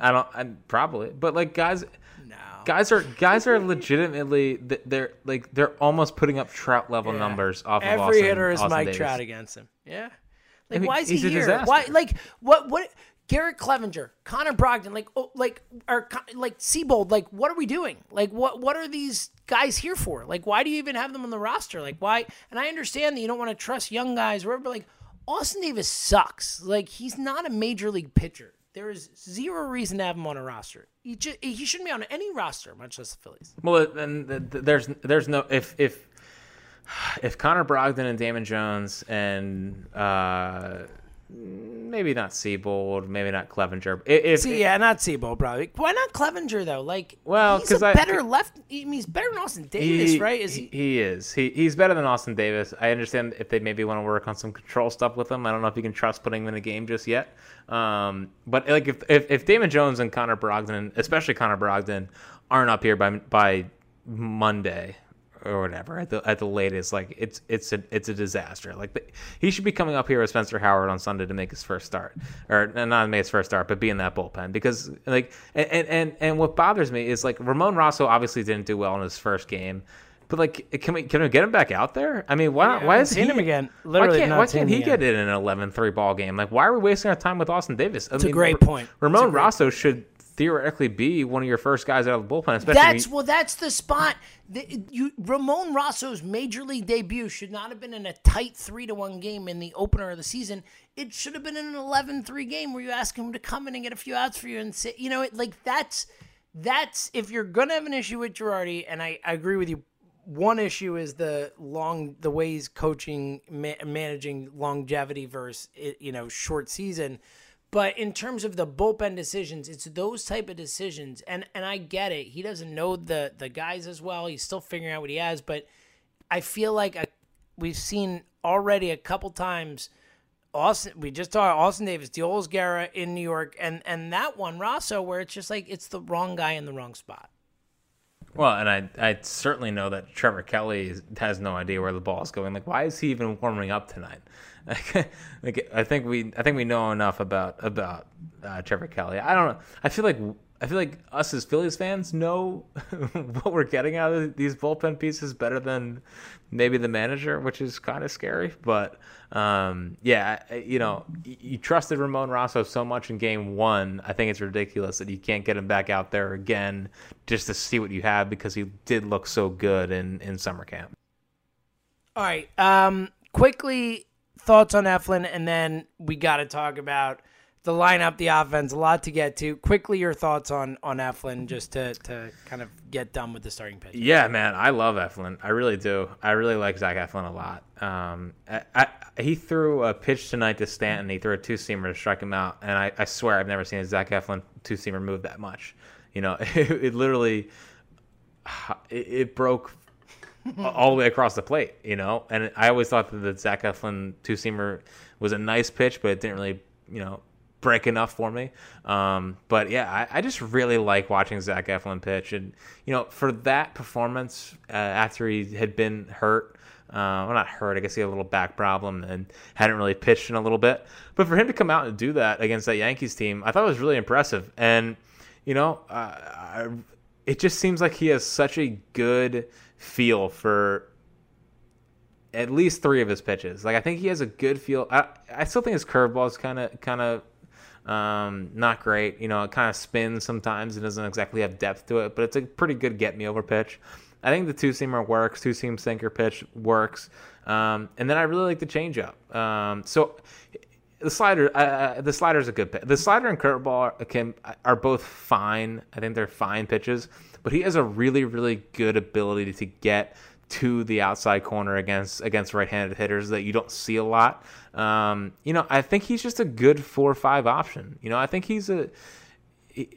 I don't. I, probably, but like guys, No. guys are guys are legitimately. They're like they're almost putting up Trout level numbers off of Every hitter is Austin Mike Davis. Trout against him. Yeah. Like, mean, why is he here? Why, like, what, what, Garrett Cleavinger, Connor Brogdon, like, oh, like, or like Seabold, like, what are we doing? Like, what, what are these guys here for? Like, why do you even have them on the roster? Like, why? And I understand that you don't want to trust young guys, or whatever, but like, Austin Davis sucks. Like, he's not a major league pitcher. There is zero reason to have him on a roster. He, ju- he shouldn't be on any roster, much less the Phillies. Well, and th- th- there's there's no if if if Connor Brogdon and Damon Jones and uh, maybe not Seabold, maybe not Cleavinger. If, See, yeah, not Seabold, probably. Why not Cleavinger though? Like, Well, he's 'cause a I- better left. I mean, he's better than Austin Davis, he, right? Is he, he? he is. He he's better than Austin Davis. I understand if they maybe want to work on some control stuff with him. I don't know if you can trust putting him in a game just yet. Um, but like if, if if Damon Jones and Connor Brogdon, especially Connor Brogdon, aren't up here by by Monday or whatever at the at the latest, like it's it's a it's a disaster. Like the, he should be coming up here with Spencer Howard on Sunday to make his first start, or not make his first start, but be in that bullpen because like and and and, what bothers me is like Ramon Rosso obviously didn't do well in his first game. But like, can we can we get him back out there? I mean, why not? Yeah, Why is he him again. Literally why can't, why can't he again. get in an 11-3 ball game? Like, why are we wasting our time with Austin Davis? I a great point. Ramon great Rosso should theoretically be one of your first guys out of the bullpen, especially That's well. That's the spot. The, you, Ramon Rosso's major league debut should not have been in a tight three to one game in the opener of the season. It should have been in an 11-3 game where you ask him to come in and get a few outs for you and say, you know, it, like that's that's if you're gonna have an issue with Girardi, and I, I agree with you. One issue is the long the way he's coaching, ma- managing longevity versus you know short season. But in terms of the bullpen decisions, it's those type of decisions, and and I get it. He doesn't know the the guys as well. He's still figuring out what he has, but I feel like a, we've seen already a couple times. Austin, we just saw Austin Davis, Deolis Guerra in New York, and and that one Rosso, where it's just like it's the wrong guy in the wrong spot. Well, and I I certainly know that Trevor Kelley has no idea where the ball is going. Like, why is he even warming up tonight? like, I think we I think we know enough about about uh, Trevor Kelley. I don't know. I feel like I feel like us as Phillies fans know what we're getting out of these bullpen pieces better than maybe the manager, which is kind of scary. But um, yeah, you know, you trusted Ramon Rosso so much in Game One. I think it's ridiculous that you can't get him back out there again just to see what you have because he did look so good in in summer camp. All right. Um, quickly, thoughts on Eflin, and then we got to talk about the lineup, the offense. A lot to get to. Quickly, your thoughts on on Eflin, just to to kind of get done with the starting pitch. Yeah, man, I love Eflin. I really do. I really like Zach Eflin a lot. Um, I, I, he threw a pitch tonight to Stanton. He threw a two seamer to strike him out, and I, I swear I've never seen a Zach Eflin two seamer move that much. You know, it, it literally it, it broke all the way across the plate. You know, and I always thought that the Zach Eflin two seamer was a nice pitch, but it didn't really, you know, break enough for me. Um, but yeah, I, I just really like watching Zach Eflin pitch, and you know, for that performance uh, after he had been hurt Uh, well, not hurt. I guess he had a little back problem and hadn't really pitched in a little bit. But for him to come out and do that against that Yankees team, I thought was really impressive. And you know, uh, I, it just seems like he has such a good feel for at least three of his pitches. Like I think he has a good feel. I, I still think his curveball is kind of kind of um, not great. You know, it kind of spins sometimes. It doesn't exactly have depth to it, but it's a pretty good get me over pitch. I think the two seamer works. Two seam sinker pitch works. Um, and then I really like the changeup. Um, so the slider, uh, uh the slider is a good pitch. The slider and curveball can are both fine. I think they're fine pitches, but he has a really, really good ability to get to the outside corner against against right-handed hitters that you don't see a lot. Um, you know, I think he's just a good four or five option. You know, I think he's a he,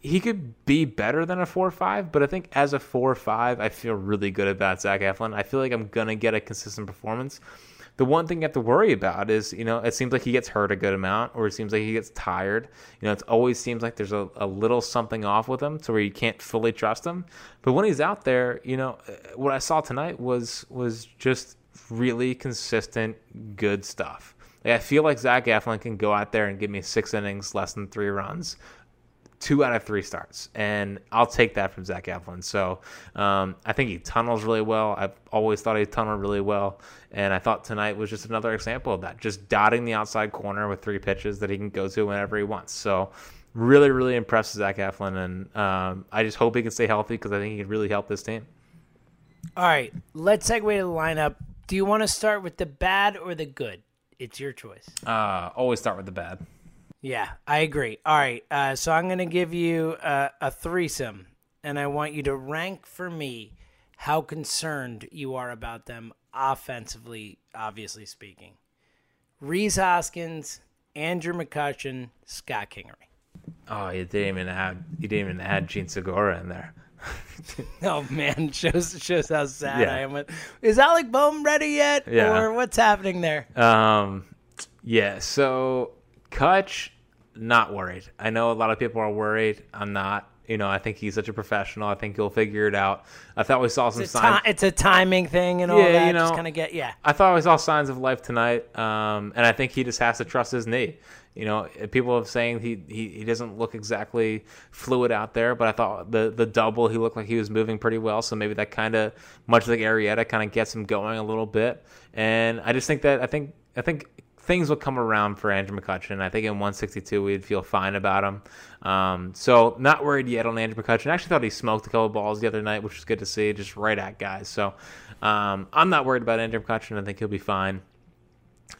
he could be better than a four or five, but I think as a four or five, I feel really good about Zach Eflin. I feel like I'm gonna get a consistent performance. The one thing you have to worry about is, you know, it seems like he gets hurt a good amount, or it seems like he gets tired. You know, it always seems like there's a, a little something off with him, to where you can't fully trust him. But when he's out there, you know, uh, what I saw tonight was was just really consistent, good stuff. Like I feel like Zach Eflin can go out there and give me six innings, less than three runs, two out of three starts, and I'll take that from Zach Eflin. So um, I think he tunnels really well. I've always thought he tunneled really well, and I thought tonight was just another example of that, just dotting the outside corner with three pitches that he can go to whenever he wants. So really, really impressed Zach Eflin, and um, I just hope he can stay healthy because I think he can really help this team. All right, let's segue to the lineup. Do you want to start with the bad or the good? It's your choice. Uh, always start with the bad. Yeah, I agree. All right, uh, so I'm going to give you a, a threesome, and I want you to rank for me how concerned you are about them offensively, obviously speaking. Rhys Hoskins, Andrew McCutchen, Scott Kingery. Oh, you didn't even add you didn't even add Jean Segura in there. oh man, shows shows how sad Yeah. I am. With, is Alec Bohm ready yet, Yeah. or what's happening there? Um, yeah. So Kutch, not worried. I know a lot of people are worried. I'm not. You know, I think he's such a professional. I think he'll figure it out. I thought we saw some It's signs. ti- it's a timing thing and all Yeah, that. you Just know, kind of get yeah. I thought we saw signs of life tonight, um, and I think he just has to trust his knee. You know, people have saying he, he, he doesn't look exactly fluid out there, but I thought the the double he looked like he was moving pretty well. So maybe that kind of much like Arrieta kind of gets him going a little bit. And I just think that I think I think things will come around for Andrew McCutchen. I think in 162 we'd feel fine about him. Um, so not worried yet on Andrew McCutchen. I actually thought he smoked a couple balls the other night, which was good to see, just right at guys. So um, I'm not worried about Andrew McCutchen. I think he'll be fine.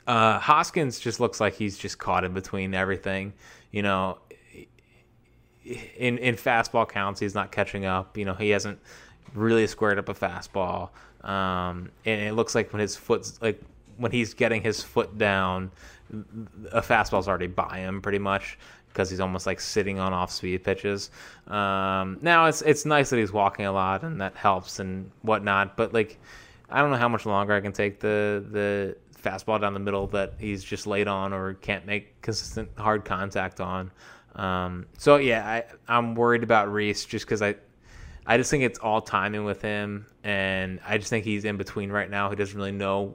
Uh, Hoskins just looks like he's just caught in between everything. You know, in in fastball counts, he's not catching up. You know, he hasn't really squared up a fastball. Um, and it looks like when his foot's like when he's getting his foot down, a fastball's already by him pretty much because he's almost like sitting on off speed pitches. Um, now it's it's nice that he's walking a lot and that helps and whatnot, but like I don't know how much longer I can take the the fastball down the middle that he's just laid on or can't make consistent hard contact on. Um, so yeah, I I'm worried about Rhys just because I I just think it's all timing with him, and I just think he's in between right now. He doesn't really know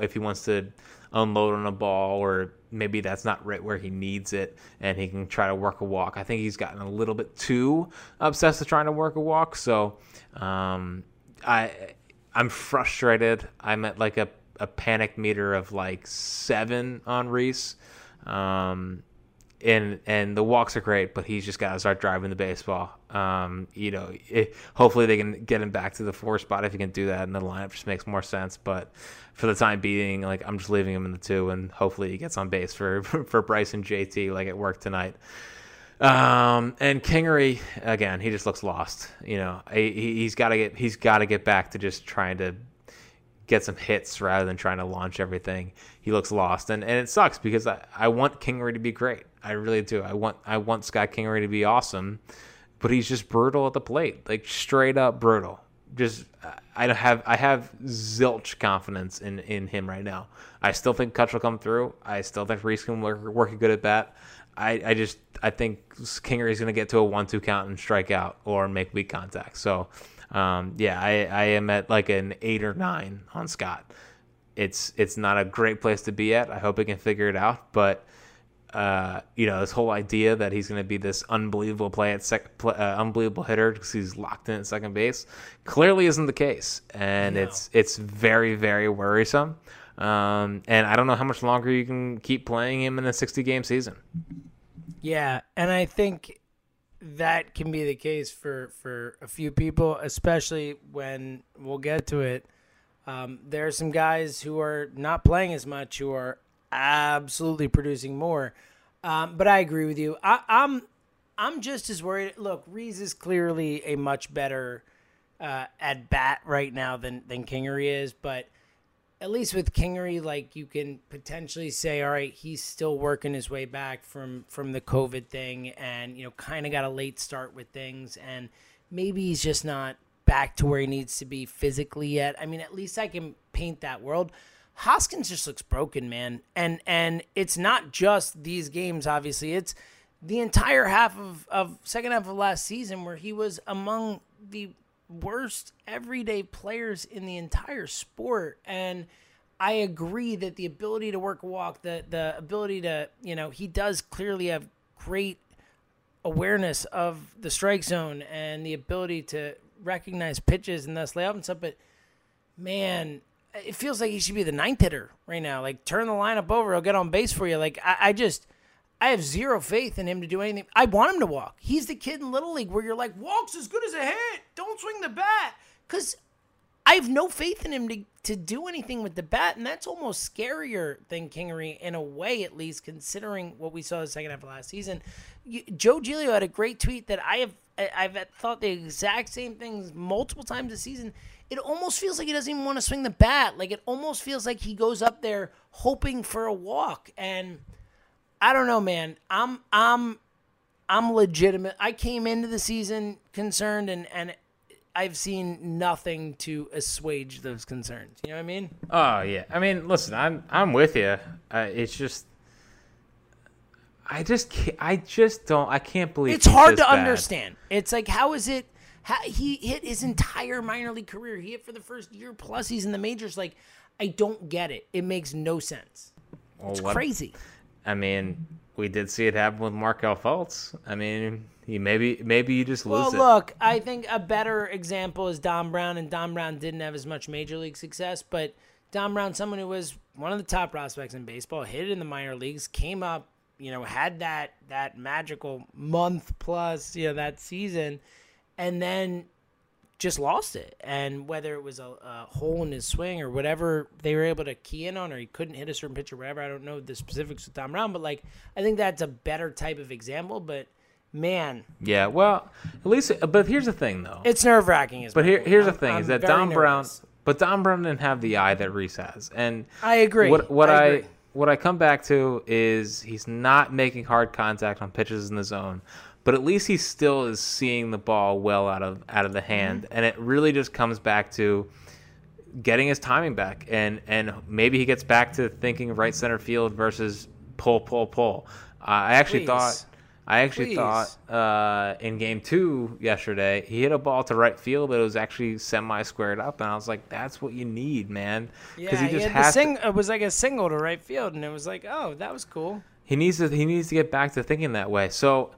if he wants to unload on a ball or maybe that's not right where he needs it, and he can try to work a walk. I think he's gotten a little bit too obsessed with trying to work a walk. So um, I I'm frustrated. I'm at like a a panic meter of like seven on Rhys. Um, and and the walks are great, but he's just got to start driving the baseball. Um, you know, it, hopefully they can get him back to the four spot if he can do that, and the lineup just makes more sense. But for the time being, like I'm just leaving him in the two, and hopefully he gets on base for for Bryce and JT like it worked tonight. Um, and Kingery again, he just looks lost. You know, he, he's got to get he's got to get back to just trying to get some hits rather than trying to launch everything. He looks lost, and, and it sucks because I, I want Kingery to be great. I really do. I want I want Scott Kingery to be awesome, but he's just brutal at the plate, like straight up brutal. Just I don't have I have zilch confidence in in him right now. I still think Kutch will come through. I still think Rhys can work, work a good at bat. I, I just I think Kingery is going to get to a one-two count and strike out or make weak contact. So um, yeah, I, I am at like an eight or nine on Scott. It's it's not a great place to be at. I hope he can figure it out, but uh, you know, this whole idea that he's going to be this unbelievable play at sec, play, uh, unbelievable hitter because he's locked in at second base, clearly isn't the case, and No. it's it's very very worrisome. Um, and I don't know how much longer you can keep playing him in a 60 game season. Yeah, and I think that can be the case for for a few people, especially when we'll get to it. Um, there are some guys who are not playing as much who are absolutely producing more. Um, but I agree with you. I, I'm I'm just as worried. Look, Rhys is clearly a much better uh, at bat right now than than Kingery is, but at least with Kingery, like you can potentially say, all right, he's still working his way back from from the COVID thing, and you know, kind of got a late start with things, and maybe he's just not back to where he needs to be physically yet. I mean, at least I can paint that world. Hoskins just looks broken, man, and and it's not just these games. Obviously, it's the entire half of of second half of last season where he was among the worst everyday players in the entire sport. And I agree that the ability to work walk the the ability to you know he does clearly have great awareness of the strike zone and the ability to recognize pitches and thus lay up and stuff but man it feels like he should be the ninth hitter right now. Like turn the lineup over he'll get on base for you. Like I, I just I have zero faith in him to do anything. I want him to walk. He's the kid in Little League where you're like, walks as good as a hit. Don't swing the bat. Because I have no faith in him to, to do anything with the bat. And that's almost scarier than Kingery in a way, at least, considering what we saw the second half of last season. Joe Giglio had a great tweet that I have I've thought the exact same things multiple times this season. It almost feels like he doesn't even want to swing the bat. Like it almost feels like he goes up there hoping for a walk. And I don't know, man. I'm I'm I'm legitimate. I came into the season concerned, and and I've seen nothing to assuage those concerns. You know what I mean? Oh yeah, I mean, listen, I'm I'm with you. Uh, it's just, I just can't, I just don't I can't believe It's hard to bad. understand. It's like how is it? How, he hit his entire minor league career. He hit for the first year plus. He's in the majors. Like I don't get it. It makes no sense. Well, It's what- crazy. I mean, we did see it happen with Markelle Fultz. I mean, he maybe maybe you just lose Well, it. look, I think a better example is Dom Brown, and Dom Brown didn't have as much major league success, but Dom Brown, someone who was one of the top prospects in baseball, hit it in the minor leagues, came up, you know, had that that magical month plus, you know, that season, and then just lost it. And whether it was a, a hole in his swing or whatever they were able to key in on, or he couldn't hit a certain pitch or whatever, I don't know the specifics with Dom Brown, but like I think that's a better type of example. But man, yeah, well, at least. But here's the thing, though. it's nerve wracking. but here here's the thing: I'm is that Dom Brown. But Dom Brown didn't have the eye that Rhys has, and I agree. What what I I, what I come back to is he's not making hard contact on pitches in the zone, but at least he still is seeing the ball well out of out of the hand, Mm-hmm. and it really just comes back to getting his timing back, and and maybe he gets back to thinking right center field versus pull pull pull. Uh, I actually Please. thought. I actually Please. thought uh, in game two yesterday, he hit a ball to right field, but it was actually semi squared up, and I was like, "That's what you need, man." Yeah, he he just had the has to- it was like a single to right field, and it was like, oh, that was cool. He needs to he needs to get back to thinking that way. So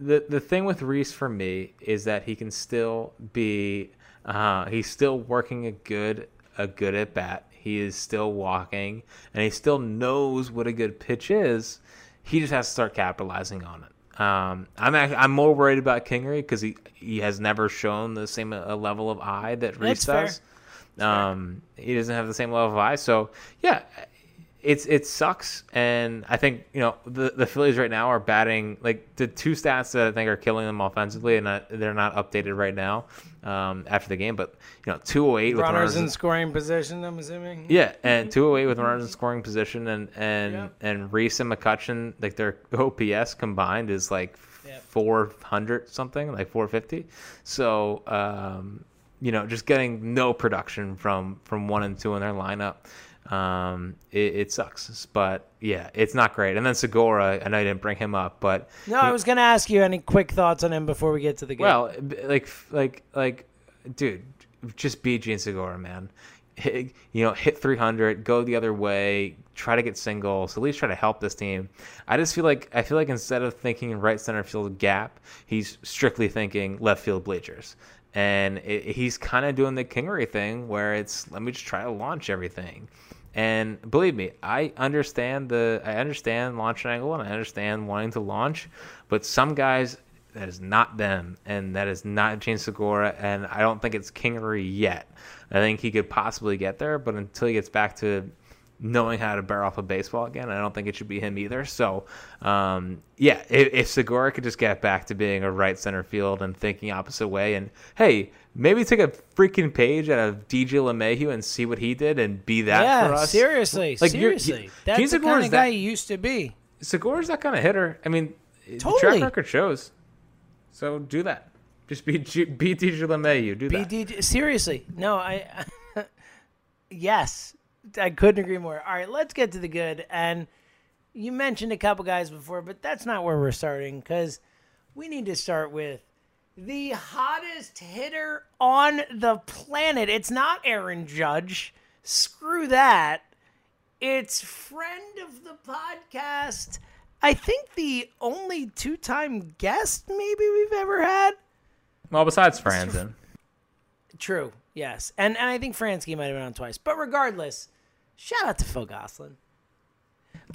the the thing with Rhys for me is that he can still be uh, he's still working a good a good at bat. He is still walking and he still knows what a good pitch is. He just has to start capitalizing on it. Um, I'm actually, I'm more worried about Kingery because he he has never shown the same uh, level of eye that Rhys That's does. Um, he doesn't have the same level of eye. So yeah, it's it sucks, and I think you know the the Phillies right now are batting like the two stats that I think are killing them offensively, and not, they're not updated right now um, after the game. But you know, two oh eight with Runners runners in in, scoring position, I'm assuming. yeah, and two oh eight with runners in scoring position, and and Yeah. and Rhys and McCutchen like their OPS combined is like Yep. four hundred something, like four fifty. So um, you know, just getting no production from from one and two in their lineup. Um, it, it sucks, but yeah, it's not great. And then Segura, I know you didn't bring him up, but No, I was going to ask you any quick thoughts on him before we get to the game. well, like like like dude, just be Jean Segura, man. Hit, you know, hit 300, go the other way, try to get singles, at least try to help this team. I just feel like I feel like instead of thinking right center field gap, he's strictly thinking left field bleachers. And it, he's kind of doing the Kingery thing where it's let me just try to launch everything. And believe me, I understand the I understand launch angle and I understand wanting to launch, but some guys that is not them, and that is not Jean Segura, and I don't think it's Kingery yet. I think he could possibly get there, but until he gets back to knowing how to bear off a baseball again, I don't think it should be him either. So, um, yeah, if, if Segura could just get back to being a right center field and thinking opposite way, and hey, maybe take a freaking page out of DJ LeMahieu and see what he did and be that yeah, for us. seriously, Like, seriously. Jean That's the Segura's kind of that- guy he used to be. Segura's that kind of hitter. I mean, the Totally. track record shows. So do that. Just be be DJ LeMahieu. Do that. BD, seriously, no, I. yes, I couldn't agree more. All right, let's get to the good. And you mentioned a couple guys before, but that's not where we're starting because we need to start with the hottest hitter on the planet. It's not Aaron Judge. Screw that. It's friend of the podcast. I think the only two-time guest maybe we've ever had. Well, besides Franzen. True. Yes. And and I think Fransky might have been on twice. But regardless, shout out to Phil Gosselin.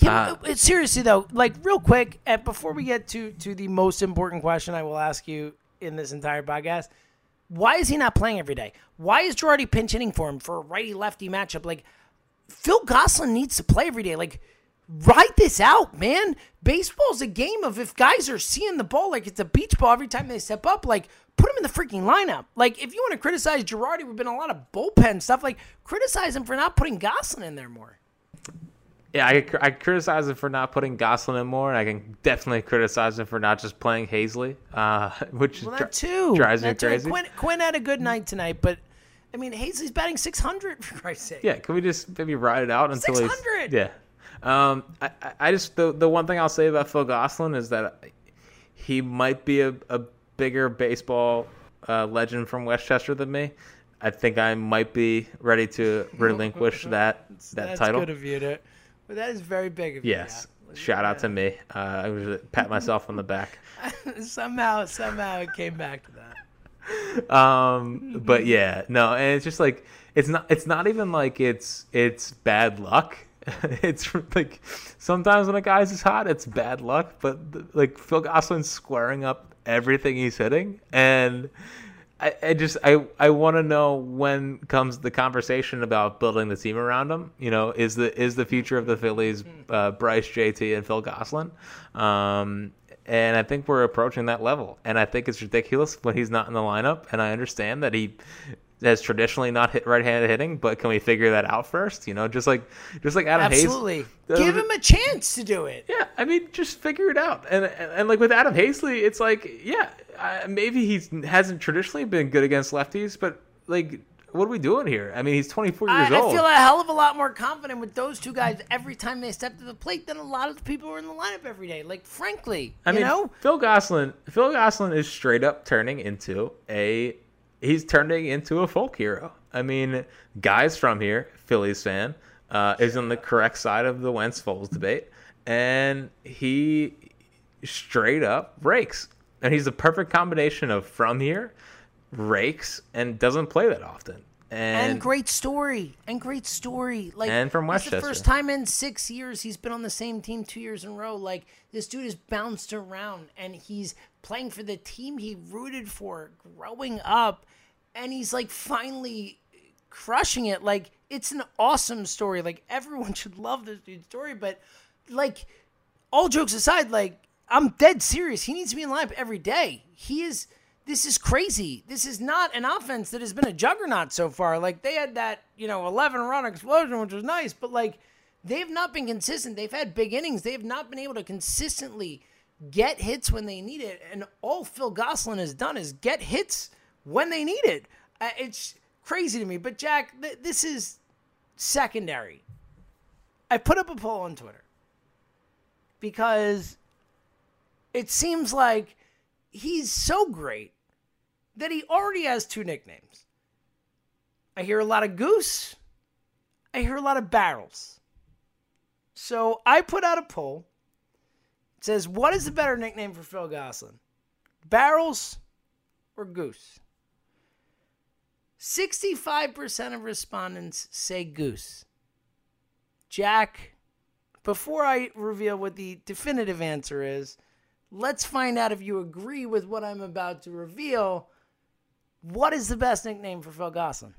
Uh, seriously though, like real quick, and before we get to to the most important question I will ask you in this entire podcast, why is he not playing every day? Why is Girardi pinch hitting for him for a righty lefty matchup? Like Phil Gosselin needs to play every day. Like ride this out, man. Baseball's a game of if guys are seeing the ball like it's a beach ball every time they step up, like put him in the freaking lineup. Like if you want to criticize Girardi, we've been a lot of bullpen stuff. Like criticize him for not putting Gosselin in there more. Yeah, I, I criticize him for not putting Gosselin in more, and I can definitely criticize him for not just playing Haseley, uh, which Well, that too drives me too. crazy. Quinn, Quinn had a good night tonight, but I mean Haseley's batting six hundred for Christ's sake. Yeah, can we just maybe ride it out until he's 600! yeah. Um, I, I- I just the the one thing I'll say about Phil Gosselin is that he might be a, a bigger baseball uh, legend from Westchester than me. I think I might be ready to relinquish that that That's title. good of you to. But that is very big of you. Yes, shout out to me. Uh, I was pat myself on the back. somehow, somehow it came back to that. um but yeah no and it's just like it's not it's not even like it's it's bad luck it's like sometimes when a guy's is hot it's bad luck but like phil gosselin's squaring up everything he's hitting and I, I just I, I want to know when comes the conversation about building the team around him. You know, is the is the future of the Phillies uh, Bryce JT and Phil Gosselin? Um, and I think we're approaching that level. And I think it's ridiculous when he's not in the lineup. And I understand that he has traditionally not hit right-handed hitting, but can we figure that out first? You know, just like just like Adam Hayes. Absolutely. Give him a chance to do it. Yeah, I mean, just figure it out. And and, and like with Adam Haseley, it's like, yeah, uh, maybe he hasn't traditionally been good against lefties, but like, what are we doing here? I mean, he's 24 I, years old. I feel a hell of a lot more confident with those two guys every time they step to the plate than a lot of the people who are in the lineup every day. Like, frankly, I you mean, know, Phil Gosselin. Phil Gosselin is straight up turning into a. He's turning into a folk hero. I mean, guys from here, Phillies fan, uh, is on the correct side of the Wentz Foles debate, and he straight up rakes, and he's the perfect combination of from here, rakes, and doesn't play that often. and, And, great story, and great story. Like, And from it's the Westchester. first time in six years he's been on the same team two years in a row. Like, this dude has bounced around, and he's playing for the team he rooted for growing up, and he's like finally crushing it. Like, it's an awesome story. Like, everyone should love this dude's story, but like, all jokes aside, like I'm dead serious. He needs to be in lineup every day. He is. This is crazy. This is not an offense that has been a juggernaut so far. Like they had that, you know, 11 run explosion, which was nice, but like they've not been consistent. They've had big innings. They have not been able to consistently get hits when they need it. And all Phil Gosselin has done is get hits when they need it. Uh, It's crazy to me. But Jack, th- this is secondary. I put up a poll on Twitter because it seems like he's so great that he already has two nicknames. I hear a lot of Goose. I hear a lot of Barrels. So I put out a poll. It says, What is the better nickname for Phil Gosselin? Barrels or Goose? 65% of respondents say Goose. Jack, before I reveal what the definitive answer is, let's find out if you agree with what I'm about to reveal. What is the best nickname for Phil Gosselin?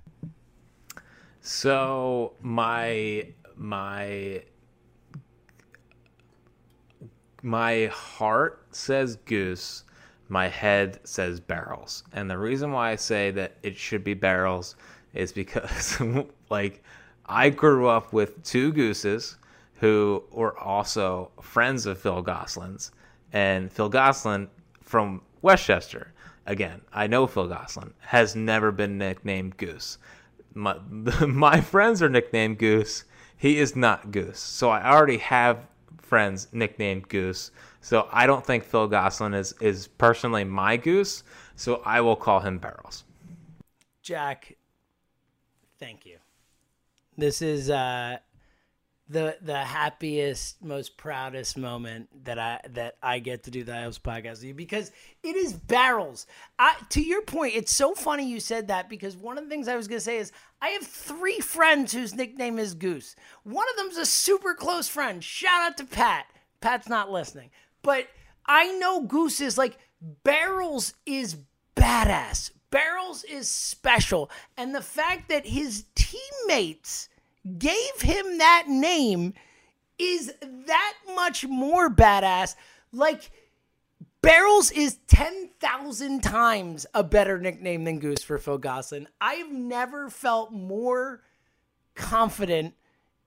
So my my my heart says goose, my head says barrels. And the reason why I say that it should be barrels is because like I grew up with two gooses who were also friends of Phil Gosselin's and Phil Gosselin from Westchester. Again, I know Phil Gosselin has never been nicknamed Goose. My, my friends are nicknamed Goose. He is not Goose. So I already have friends nicknamed Goose. So I don't think Phil Gosselin is is personally my Goose. So I will call him Barrels. Jack, thank you. This is uh, the the happiest, most proudest moment that I that I get to do the Isles podcast with you because it is barrels. I, to your point, it's so funny you said that because one of the things I was gonna say is I have three friends whose nickname is Goose. One of them's a super close friend. Shout out to Pat. Pat's not listening, but I know Goose is like barrels is badass. Barrels is special, and the fact that his teammates gave him that name is that much more badass. Like, Barrels is 10,000 times a better nickname than Goose for Phil Gosselin. I've never felt more confident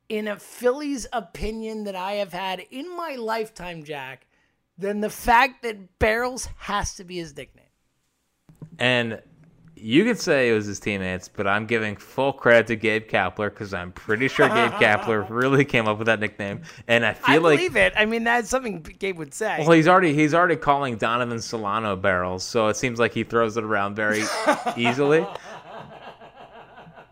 in a Phillies opinion that I have had in my lifetime, Jack, than the fact that Barrels has to be his nickname. And you could say it was his teammates, but I'm giving full credit to Gabe Kapler because I'm pretty sure Gabe Kapler really came up with that nickname. And I feel like. I like believe it. I mean, that's something Gabe would say. well, he's already he's already calling Donovan Solano barrels, so it seems like he throws it around very easily.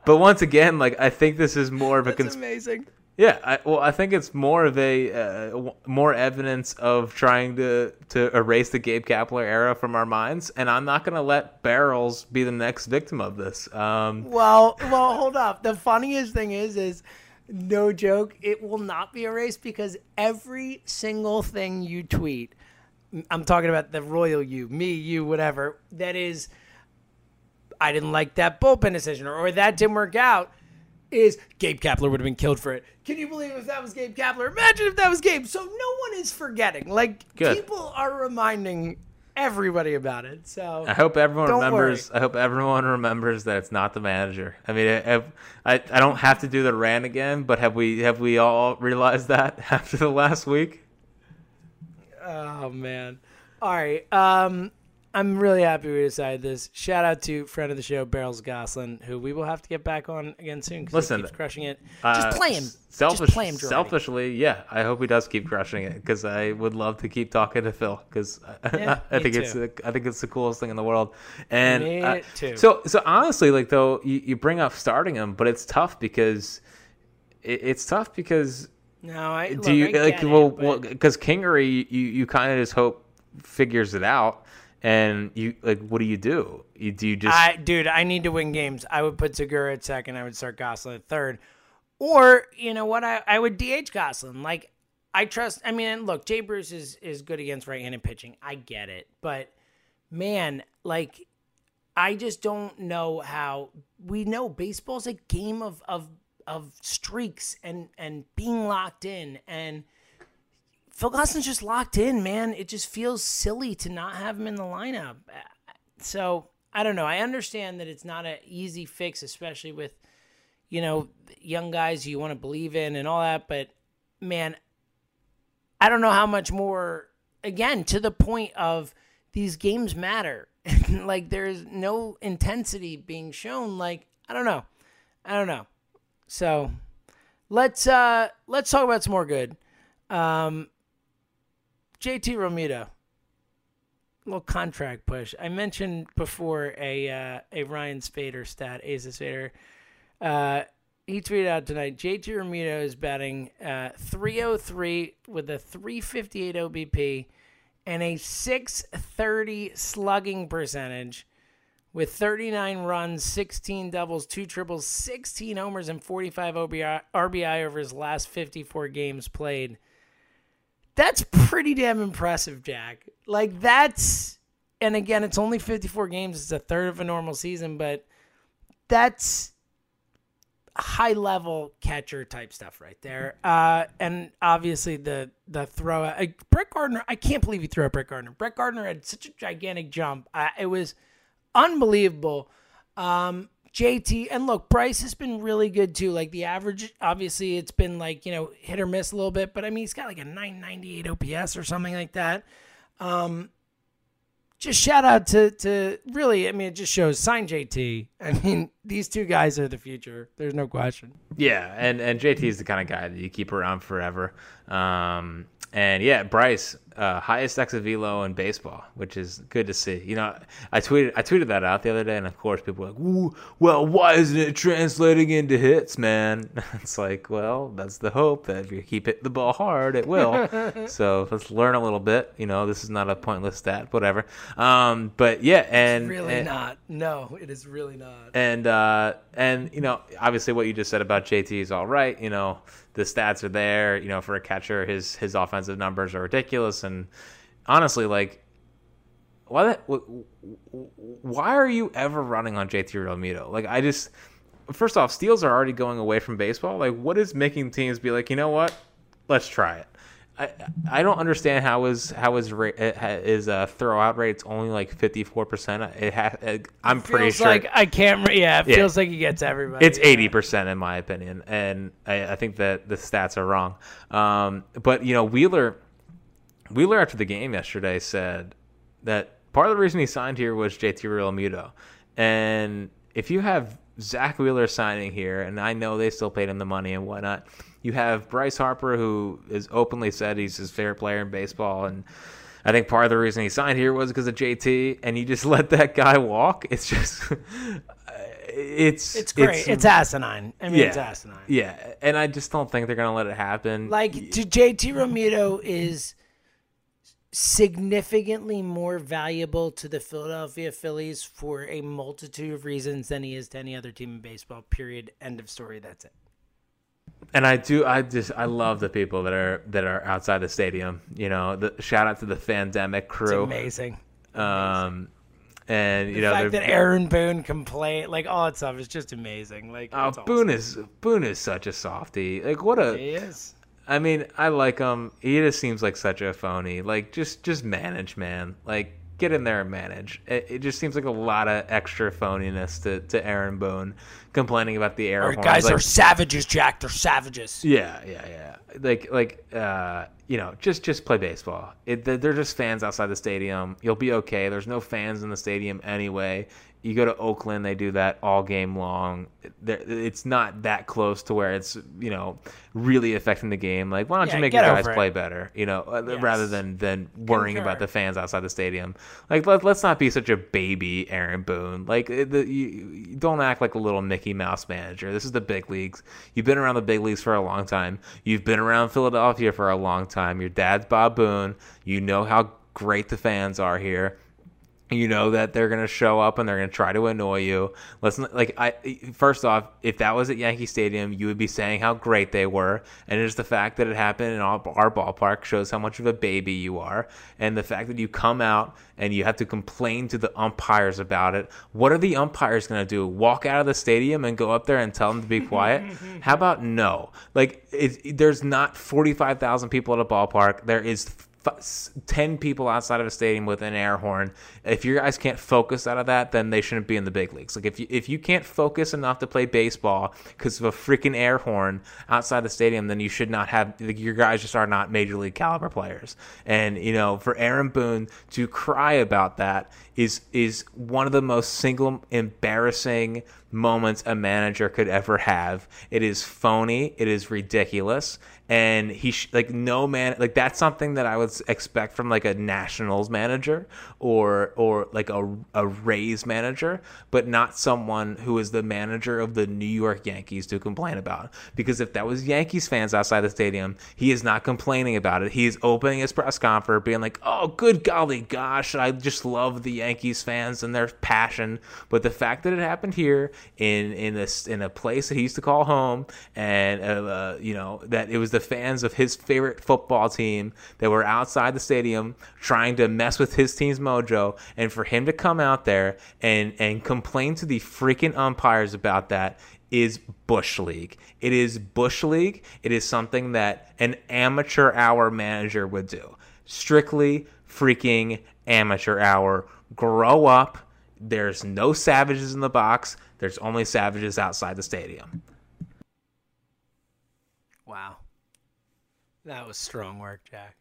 But once again, like I think this is more of a that's cons- amazing. Yeah. I, well, I think it's more of a uh, more evidence of trying to to erase the Gabe Kapler era from our minds, and I'm not going to let barrels be the next victim of this. Um, Well, well, hold up. The funniest thing is, is no joke. It will not be erased because every single thing you tweet, I'm talking about the royal you, me, you, whatever. That is, I didn't like that bullpen decision, or, or that didn't work out. Is Gabe Kapler would have been killed for it? Can you believe if that was Gabe Kapler? Imagine if that was Gabe. So no one is forgetting. Like Good. people are reminding everybody about it. So I hope everyone remembers. I hope everyone remembers that it's not the manager. I mean, have, I I don't have to do the rant again, but have we have we all realized that after the last week? Oh man. All right. Um I'm really happy we decided this. Shout out to friend of the show, Barrels Gosselin, who we will have to get back on again soon because he Listen, keeps crushing it. Uh, Just play him. Selfish, Just play him, Girardi. selfishly, yeah. I hope he does keep crushing it because I would love to keep talking to Phil because Yeah, I think it's the, I think it's the coolest thing in the world. And Me uh, too. so so honestly, like though you, you bring up starting him, but it's tough because it, it's tough because No, I look, do you I like well because Kingery you you kind of just hope figures it out and you like what do you do you do you just I, dude, I need to win games. I would put Segura at second. I would start Gosselin at third. Or, you know what? I, I would DH Gosselin. Like, I trust. I mean, look, Jay Bruce is, is good against right handed pitching. I get it. But, man, like, I just don't know how. We know baseball's a game of, of, of streaks and, and being locked in. And, Phil Gosselin's just locked in, man. It just feels silly to not have him in the lineup. So I don't know. I understand that it's not an easy fix, especially with you know young guys you want to believe in and all that. But man, I don't know how much more. Again, to the point of these games matter. like there's no intensity being shown. Like I don't know. I don't know. So let's uh let's talk about some more good. Um, JT Realmuto. little contract push. I mentioned before a uh, a Ryan Spaeder stat, Asa Spaeder. Uh, he tweeted out tonight. JT Realmuto is batting uh, 303 with a 358 OBP and a 630 slugging percentage with 39 runs, 16 doubles, two triples, 16 homers, and 45 RBI, RBI over his last 54 games played. That's pretty damn impressive, Jack. Like, that's, and again, it's only 54 games. It's a third of a normal season, but that's high level catcher type stuff right there. Uh, and obviously the the throw uh, Brett Gardner. I can't believe he threw at Brett Gardner. Brett Gardner had such a gigantic jump. Uh, it was unbelievable. Um, JT and look, Bryce has been really good too. Like the average, obviously, it's been like you know hit or miss a little bit, but I mean he's got like a 998 OPS or something like that. Um, just shout out to to really. I mean, it just shows sign JT. I mean, these two guys are the future. There's no question. Yeah, and and JT is the kind of guy that you keep around forever. Um, and yeah, Bryce, uh, highest exit velo in baseball, which is good to see. You know, I tweeted I tweeted that out the other day, and of course people were like, "Well, why isn't it translating into hits, man?" It's like, well, that's the hope that if you keep hitting the ball hard, it will. so let's learn a little bit. You know, this is not a pointless stat, whatever. Um, but yeah, and it's really and, not. No, it is really not. And uh, and you know, obviously, what you just said about JT is all right. You know the stats are there. You know, for a catcher, his his offensive numbers are ridiculous. And honestly, like, why that? Why are you ever running on JT Realmuto? Like, I just first off, steals are already going away from baseball. Like, what is making teams be like, you know what? Let's try it. I, I don't understand how his how his rate his uh, throwout rate's only like fifty four percent. It has. I'm it pretty sure. Like I can't. Yeah, it yeah. feels like he gets everybody. It's eighty percent in my opinion, and I, I, think that the stats are wrong. Um, but you know, Wheeler Wheeler after the game yesterday said that part of the reason he signed here was JT Realmuto, and if you have Zack Wheeler signing here, and I know they still paid him the money and whatnot you have Bryce Harper, who has openly said he's his favorite player in baseball, and I think part of the reason he signed here was because of JT, and you just let that guy walk. It's just, it's it's great. It's, it's asinine. I mean, yeah, it's asinine. Yeah, and I just don't think they're gonna let it happen. Like JT Realmuto is significantly more valuable to the Philadelphia Phillies for a multitude of reasons than he is to any other team in baseball. Period. End of story. That's it and I do. I just I love the people that are that are outside the stadium. You know, the shout out to the Fandemic crew. It's amazing. Um, and you know the know fact that Aaron Boone can play like all that stuff is just amazing. Like oh, Boone is Boone is such a softy. Like what a he is. I mean, I like him. He just seems like such a phony. Like just just manage, man. Like get in there and manage. It, it, just seems like a lot of extra phoniness to, to Aaron Boone complaining about the air. Our guys like, are savages, Jack. They're savages. Yeah, yeah, yeah. Like like uh, you know, just just play baseball. It, they're just fans outside the stadium. You'll be okay. There's no fans in the stadium anyway. You go to Oakland, they do that all game long. It's not that close to where it's you know really affecting the game. Like, why don't yeah, you make your guys play better? You know, uh, yes. rather than than worrying about the fans outside the stadium. Like, let, us not be such a baby, Aaron Boone. Like, the, you, you don't act like a little Mickey Mouse manager. This is the big leagues. You've been around the big leagues for a long time. You've been around Philadelphia for a long time. Your dad's Bob Boone. You know how great the fans are here you know that they're gonna show up and they're gonna try to annoy you. Let's like I first off, if that was at Yankee Stadium, you would be saying how great they were, and just the fact that it happened in our, our ballpark shows how much of a baby you are, and the fact that you come out and you have to complain to the umpires about it. What are the umpires gonna do? Walk out of the stadium and go up there and tell them to be quiet? how about no? Like it, there's not forty five thousand people at a ballpark. There is 10 people outside of a stadium with an air horn. If your guys can't focus out of that, then they shouldn't be in the big leagues. Like if you if you can't focus enough to play baseball because of a freaking air horn outside the stadium, then you should not have like, your guys just are not major league caliber players. And you know, for Aaron Boone to cry about that is is one of the most single embarrassing moments a manager could ever have. It is phony. It is ridiculous. And he sh- like no man like that's something that I would expect from like a Nationals manager or or like a a Rays manager, but not someone who is the manager of the New York Yankees to complain about. Because if that was Yankees fans outside the stadium, he is not complaining about it. He is opening his press conference, being like, "Oh, good golly gosh, I just love the Yankees fans and their passion." But the fact that it happened here in in this in a place that he used to call home, and uh, uh, you know that it was the fans of his favorite football team that were outside the stadium trying to mess with his team's mojo, and for him to come out there and and complain to the freaking umpires about that is Bush League. It is Bush League. It is something that an amateur hour manager would do. Strictly freaking amateur hour. Grow up. There's no savages in the box. There's only savages outside the stadium. Wow. That was strong work, Jack.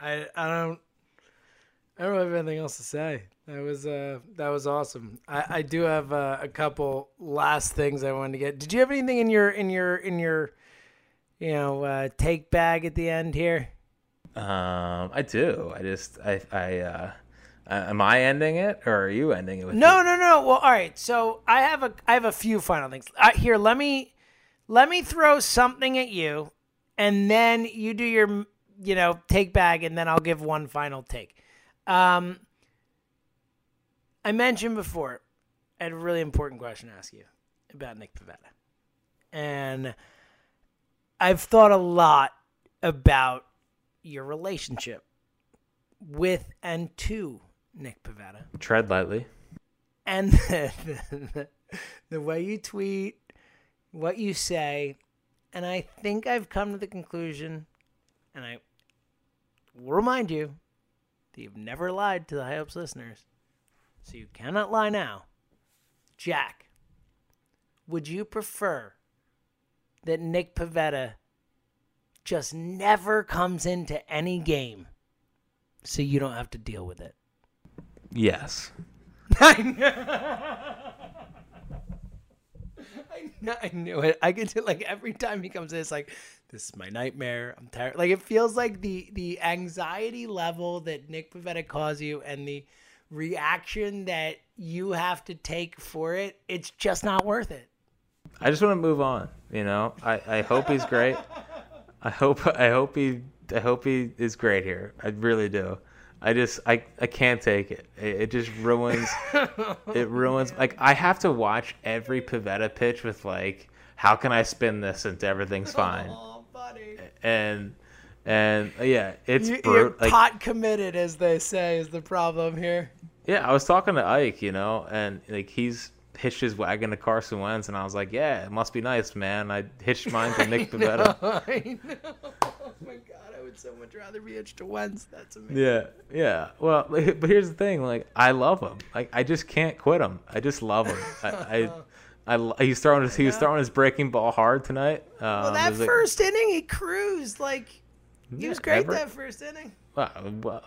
I I don't I don't have anything else to say. That was uh that was awesome. I, I do have uh, a couple last things I wanted to get. Did you have anything in your in your in your you know uh, take bag at the end here? Um, I do. I just I I uh, am I ending it or are you ending it with No, no, no. Well, all right. So I have a I have a few final things. Uh, here, let me let me throw something at you, and then you do your you know take bag, and then I'll give one final take. Um, I mentioned before, I had a really important question to ask you about Nick Pivetta, and I've thought a lot about your relationship with and to Nick Pivetta Tread lightly. and the, the, the way you tweet, what you say, and I think I've come to the conclusion, and I will remind you that you've never lied to the High Hopes listeners, so you cannot lie now. Jack, would you prefer that Nick Pivetta just never comes into any game so you don't have to deal with it? Yes. I, kn- I knew it. I get to like every time he comes in, it's like this is my nightmare. I'm tired. Like it feels like the the anxiety level that Nick Pivetta calls you and the reaction that you have to take for it. It's just not worth it. I just want to move on. You know, I, I hope he's great. I hope I hope he I hope he is great here. I really do. I just I, I can't take it. It, it just ruins it ruins like I have to watch every Pivetta pitch with like how can I spin this into everything's fine Oh, buddy. and and uh, yeah it's You, brute. Like, pot committed, as they say, is the problem here. Yeah, I was talking to Ike, you know, and like he's hitched his wagon to Carson Wentz, and I was like, "Yeah, it must be nice, man." I hitched mine to Nick Pivetta. I know. Oh my god, I would so much rather be hitched to Wentz. That's amazing. Yeah, yeah. Well, but here's the thing: like, I love him. Like, I just can't quit him. I just love him. I, I, I he's throwing his he was throwing his breaking ball hard tonight. Um, Well, that was like- first inning, he cruised like he was great every- that first inning. Well,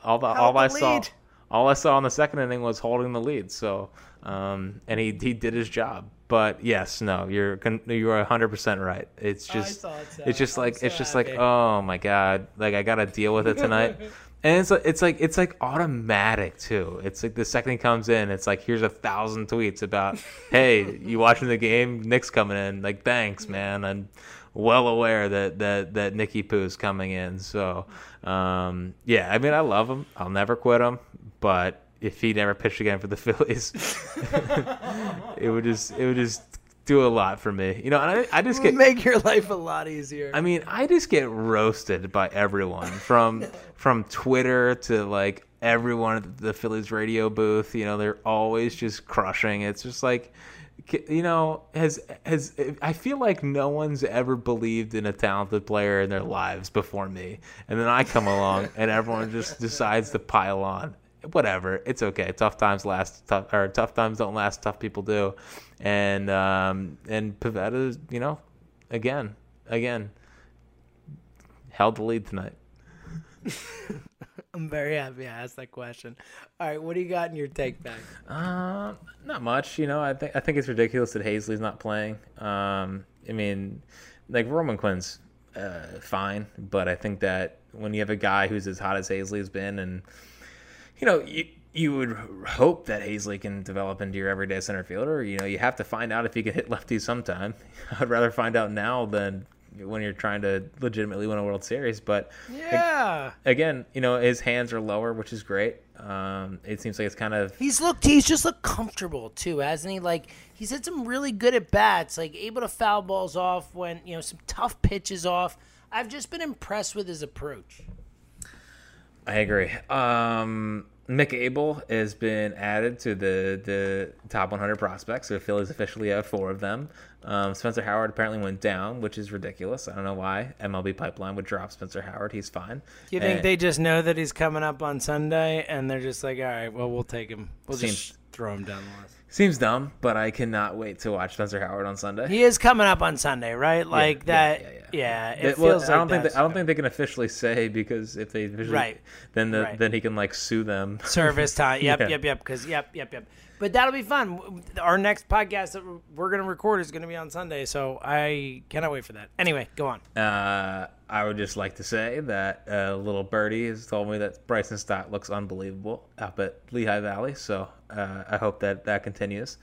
all the, Held all the I saw, lead. all I saw in the second inning was holding the lead. So, um, and he he did his job. But yes, no, you're you're hundred percent right. It's just so. it's just like so it's just like oh my god, like I gotta deal with it tonight. And it's like it's like it's like automatic too. It's like the second he comes in, it's like here's a thousand tweets about, hey, you watching the game? Nick's coming in. Like thanks, man. I'm well aware that that that Nicky Poo's coming in. So um, yeah, I mean I love him. I'll never quit him. But if he never pitched again for the Phillies, it would just it would just do a lot for me. You know, and I, I just get make your life a lot easier. I mean, I just get roasted by everyone from from Twitter to like everyone at the Phillies radio booth. You know, they're always just crushing. It's just like, you know, has has I feel like no one's ever believed in a talented player in their lives before me, and then I come along and everyone just decides to pile on. Whatever, it's okay. Tough times last, tough or tough times don't last. Tough people do, and um, and Pivetta, you know, again, again, held the lead tonight. I'm very happy I asked that question. All right, what do you got in your take back? Um, not much. You know, I think I think it's ridiculous that Haseley's not playing. Um, I mean, like Roman Quinn's uh, fine, but I think that when you have a guy who's as hot as Haseley's been, and you know, you you would hope that Haseley can develop into your everyday center fielder. You know, you have to find out if he can hit lefties sometime. I'd rather find out now than when you're trying to legitimately win a World Series. But Yeah. again, you know, his hands are lower, which is great. Um, it seems like it's kind of He's looked. He's just looked comfortable too, hasn't he? Like he's had some really good at bats, like able to foul balls off when you know some tough pitches off. I've just been impressed with his approach. I agree. Um, Mick Abel has been added to the the top 100 prospects. So Phillies officially have four of them. Um, Spencer Howard apparently went down, which is ridiculous. I don't know why MLB Pipeline would drop Spencer Howard. He's fine. You think And- they just know that he's coming up on Sunday, and they're just like, all right, well, we'll take him. We'll Seems- just throw him down the list. seems dumb, but I cannot wait to watch Spencer Howard on Sunday. He is coming up on Sunday, right? Like yeah, that. yeah, Yeah, yeah. it They- well, feels I don't think they, I don't think they can officially say because if they officially, Right. then the, Right. then he can like sue them. service time. Yep, Yeah. yep, yep. Because yep, yep, yep. But that'll be fun. Our next podcast that we're gonna record is gonna be on Sunday, so I cannot wait for that. Anyway, go on. Uh, I would just like to say that uh, little birdie has told me that Bryson Stott looks unbelievable up at Lehigh Valley. So uh, I hope that that continues.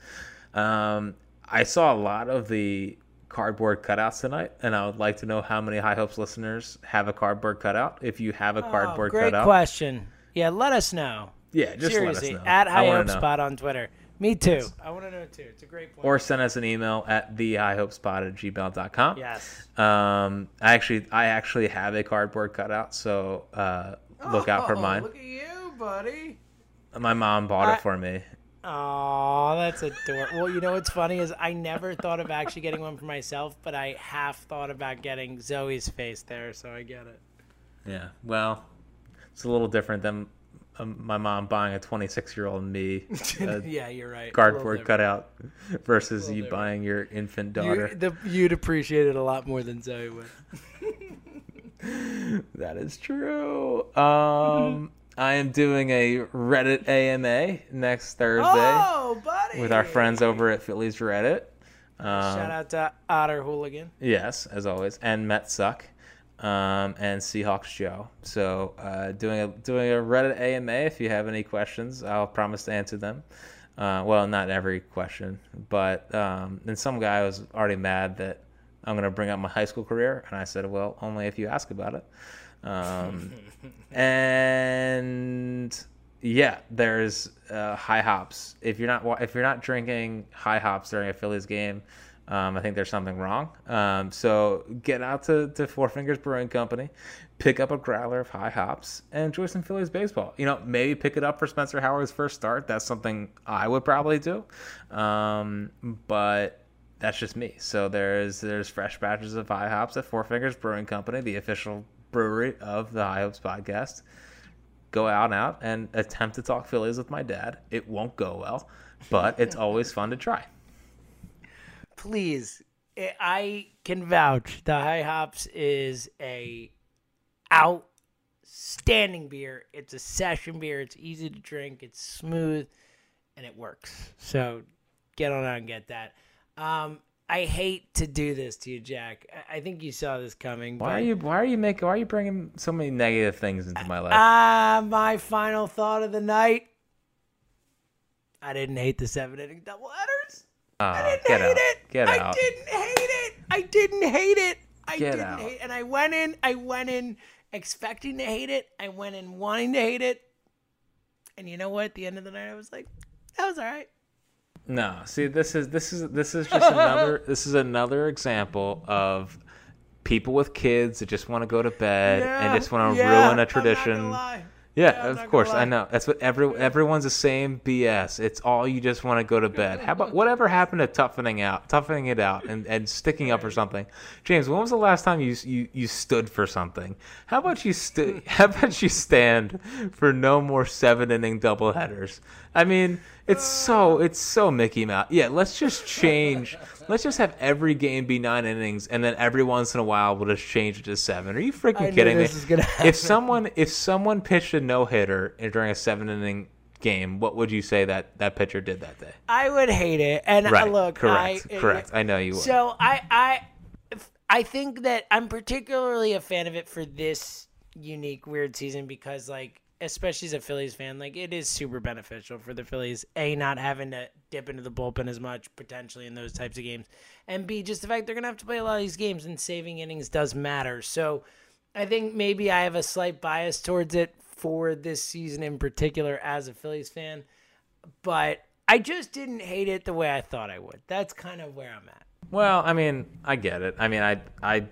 Um, I saw a lot of the cardboard cutouts tonight, and I would like to know how many High Hopes listeners have a cardboard cutout. If you have a cardboard Oh, great cutout, question. Yeah, let us know. yeah, just Seriously, let us know. at I High wanna Hope. Spot on Twitter. Me too. I want to know too. It's a great point. Or send us an email at the highhopespot at gmail.com. yes. Um, I actually, I actually have a cardboard cutout, so uh, look out for Oh, mine. Look at you, buddy. My mom bought I- it for me. Oh, that's adorable. well, you know what's funny is I never thought of actually getting one for myself, but I half thought about getting Zoe's face there, so I get it. Yeah. Well, it's a little different than um, my mom buying a 26 year old me yeah, you're right. Cardboard cutout versus you different. buying your infant You, daughter. the, you'd appreciate it a lot more than Zoe would. That is true. Um, I am doing a Reddit AMA next Thursday Oh, with our friends over at Phillies Reddit. Um, Shout out to Otter Hooligan. Yes, as always, and Met Suck, um, and Seahawks Joe. So uh, doing a doing a Reddit AMA. If you have any questions, I'll promise to answer them. Uh, well, not every question, but um, then some guy was already mad that I'm going to bring up my high school career, and I said, well, only if you ask about it. Um, and yeah, there's uh, high hops. If you're not if you're not drinking high hops during a Phillies game, um, I think there's something wrong. Um, so get out to, to Four Fingers Brewing Company, pick up a growler of high hops, and enjoy some Phillies baseball. You know, maybe pick it up for Spencer Howard's first start. That's something I would probably do. Um, but that's just me. So there's there's fresh batches of high hops at Four Fingers Brewing Company, the official brewery of the High Hopes podcast. Go out and out and attempt to talk Phillies with my dad. It won't go well, but it's always fun to try. Please, I- I can vouch. The High Hops is a outstanding beer. It's a session beer. It's easy to drink. It's smooth, and it works. So get on out and get that. Um, I hate to do this to you, Jack. I- I think you saw this coming. Why are you why are you making why are you bringing so many negative things into my life? Ah, my final thought of the night. I didn't hate the seven inning doubleheaders. Ah, I didn't get hate out. it. Get I out. didn't hate it. I didn't hate it. I Get didn't out. hate and I went in I went in expecting to hate it. I went in wanting to hate it. And you know what? At the end of the night I was like, that was all right. No, see, this is this is this is just another this is another example of people with kids that just want to go to bed and just want to yeah, ruin a tradition. Yeah, I'm of course. I know. That's what every everyone's the same BS. It's all you just want to go to bed. How about whatever happened to toughening out, toughening it out, and, and sticking up for something? James, when was the last time you you, you stood for something? How about you st- How about you stand for no more seven inning doubleheaders? I mean, It's so it's so Mickey Mouse. Yeah, let's just change. let's just have every game be nine innings, and then every once in a while we'll just change it to seven. Are you freaking kidding me? was gonna happen. If someone if someone pitched a no hitter during a seven inning game, what would you say that that pitcher did that day? I would hate it. And uh, Right. look, correct. I, correct. I know you would. So I I I think that I'm particularly a fan of it for this unique weird season because like especially as a Phillies fan, like it is super beneficial for the Phillies. A not having to dip into the bullpen as much potentially in those types of games, and B just the fact they're gonna have to play a lot of these games and saving innings does matter. So I think maybe I have a slight bias towards it for this season in particular as a Phillies fan, but I just didn't hate it the way I thought I would. That's kind of where I'm at. Well, I mean, I get it. I mean, I I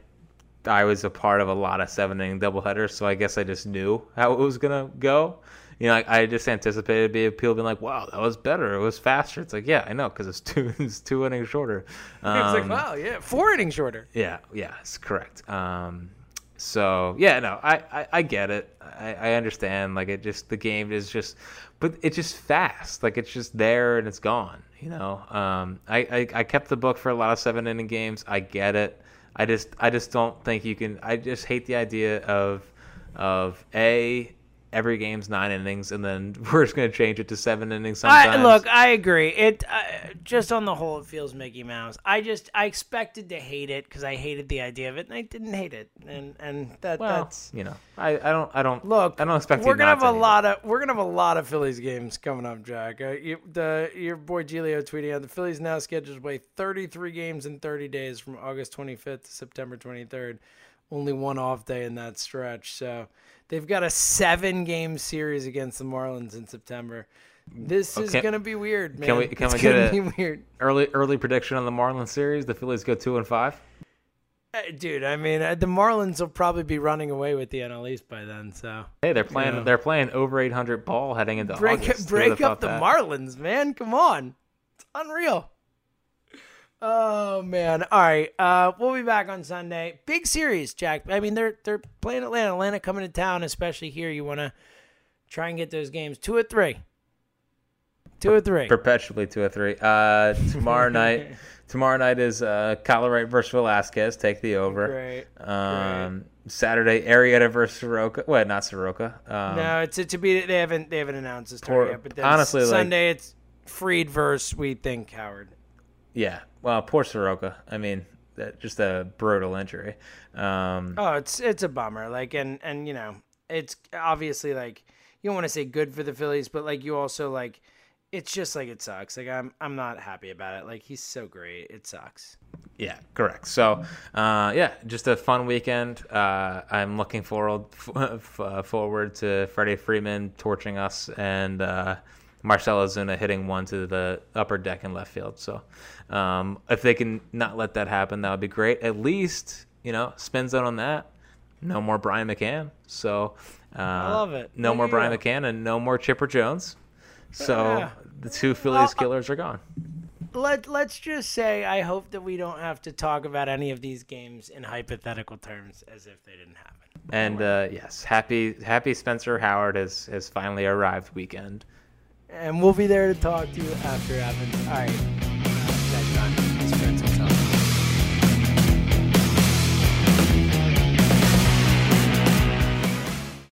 I was a part of a lot of seven inning doubleheaders, so I guess I just knew how it was gonna go. You know, I, I just anticipated be people being like, "Wow, that was better. It was faster." It's like, yeah, I know, because it's two it's two innings shorter. It's like, Um, wow, yeah, four innings shorter. Yeah, yeah, it's correct. Um, so yeah, no, I, I, I get it. I, I understand. Like it just the game is just, but it's just fast. Like it's just there and it's gone. You know. Um, I, I I kept the book for a lot of seven inning games. I get it. I just I just don't think you can. I just hate the idea of of a every game's nine innings and then we're just gonna change it to seven innings sometimes. I, look, I agree. It uh, just on the whole, it feels Mickey Mouse. I just I expected to hate it because I hated the idea of it, and I didn't hate it. And and that well, that's you know, I, I don't I don't look. I don't expect we're gonna have a to it. lot of we're gonna have a lot of Phillies games coming up, Jack. Uh, you, the your boy Giglio tweeting out the Phillies now scheduled to play 33 games in 30 days from August 25th to September 23rd. Only one off day in that stretch, so they've got a seven game series against the Marlins in September. This is Okay. gonna be weird, man. Can we- can it's we get gonna a- be weird, early early prediction on the Marlins series. The Phillies go two and five. Uh, dude? I mean, uh, the Marlins will probably be running away with the NL East by then. So Hey, they're playing. Yeah. They're playing over 800 ball heading into break August. Break up the that? Marlins, man. Come on, it's unreal. Oh man! All right, uh, we'll be back on Sunday. Big series, Jack. I mean, they're they're playing Atlanta. Atlanta coming to town, especially here. You want to try and get those games two or three. Two or three. Perpetually two or three. Uh, tomorrow night. Tomorrow night is uh, Colorado versus Velasquez. Take the over. Great. Um, Saturday, Arrieta versus Soroka. Well, not Soroka. Um, No, it's to be. They haven't they haven't announced this story yet. But honestly, like- Sunday it's Fried versus we think Howard. Yeah. Well, poor Soroka. I mean, that, just a brutal injury. Um, Oh, it's it's a bummer. Like and and you know, it's obviously like you don't want to say good for the Phillies, but like you also like it's just like it sucks. Like I'm I'm not happy about it. Like he's so great. It sucks. Yeah, correct. So, uh, yeah, just a fun weekend. Uh, I'm looking forward f- uh, forward to Freddie Freeman torching us and uh, Marcell Ozuna hitting one to the upper deck in left field. So, um, if they can not let that happen, that would be great. At least, you know, spin zone on that. No more Brian McCann. So, uh, I love it. No There more Brian go. McCann and no more Chipper Jones. So Yeah. the two Phillies uh, killers are gone. Let let's just say I hope that we don't have to talk about any of these games in hypothetical terms as if they didn't happen. And uh, yes, happy happy Spencer Howard has has finally arrived weekend. And we'll be there to talk to you after it happens. All right.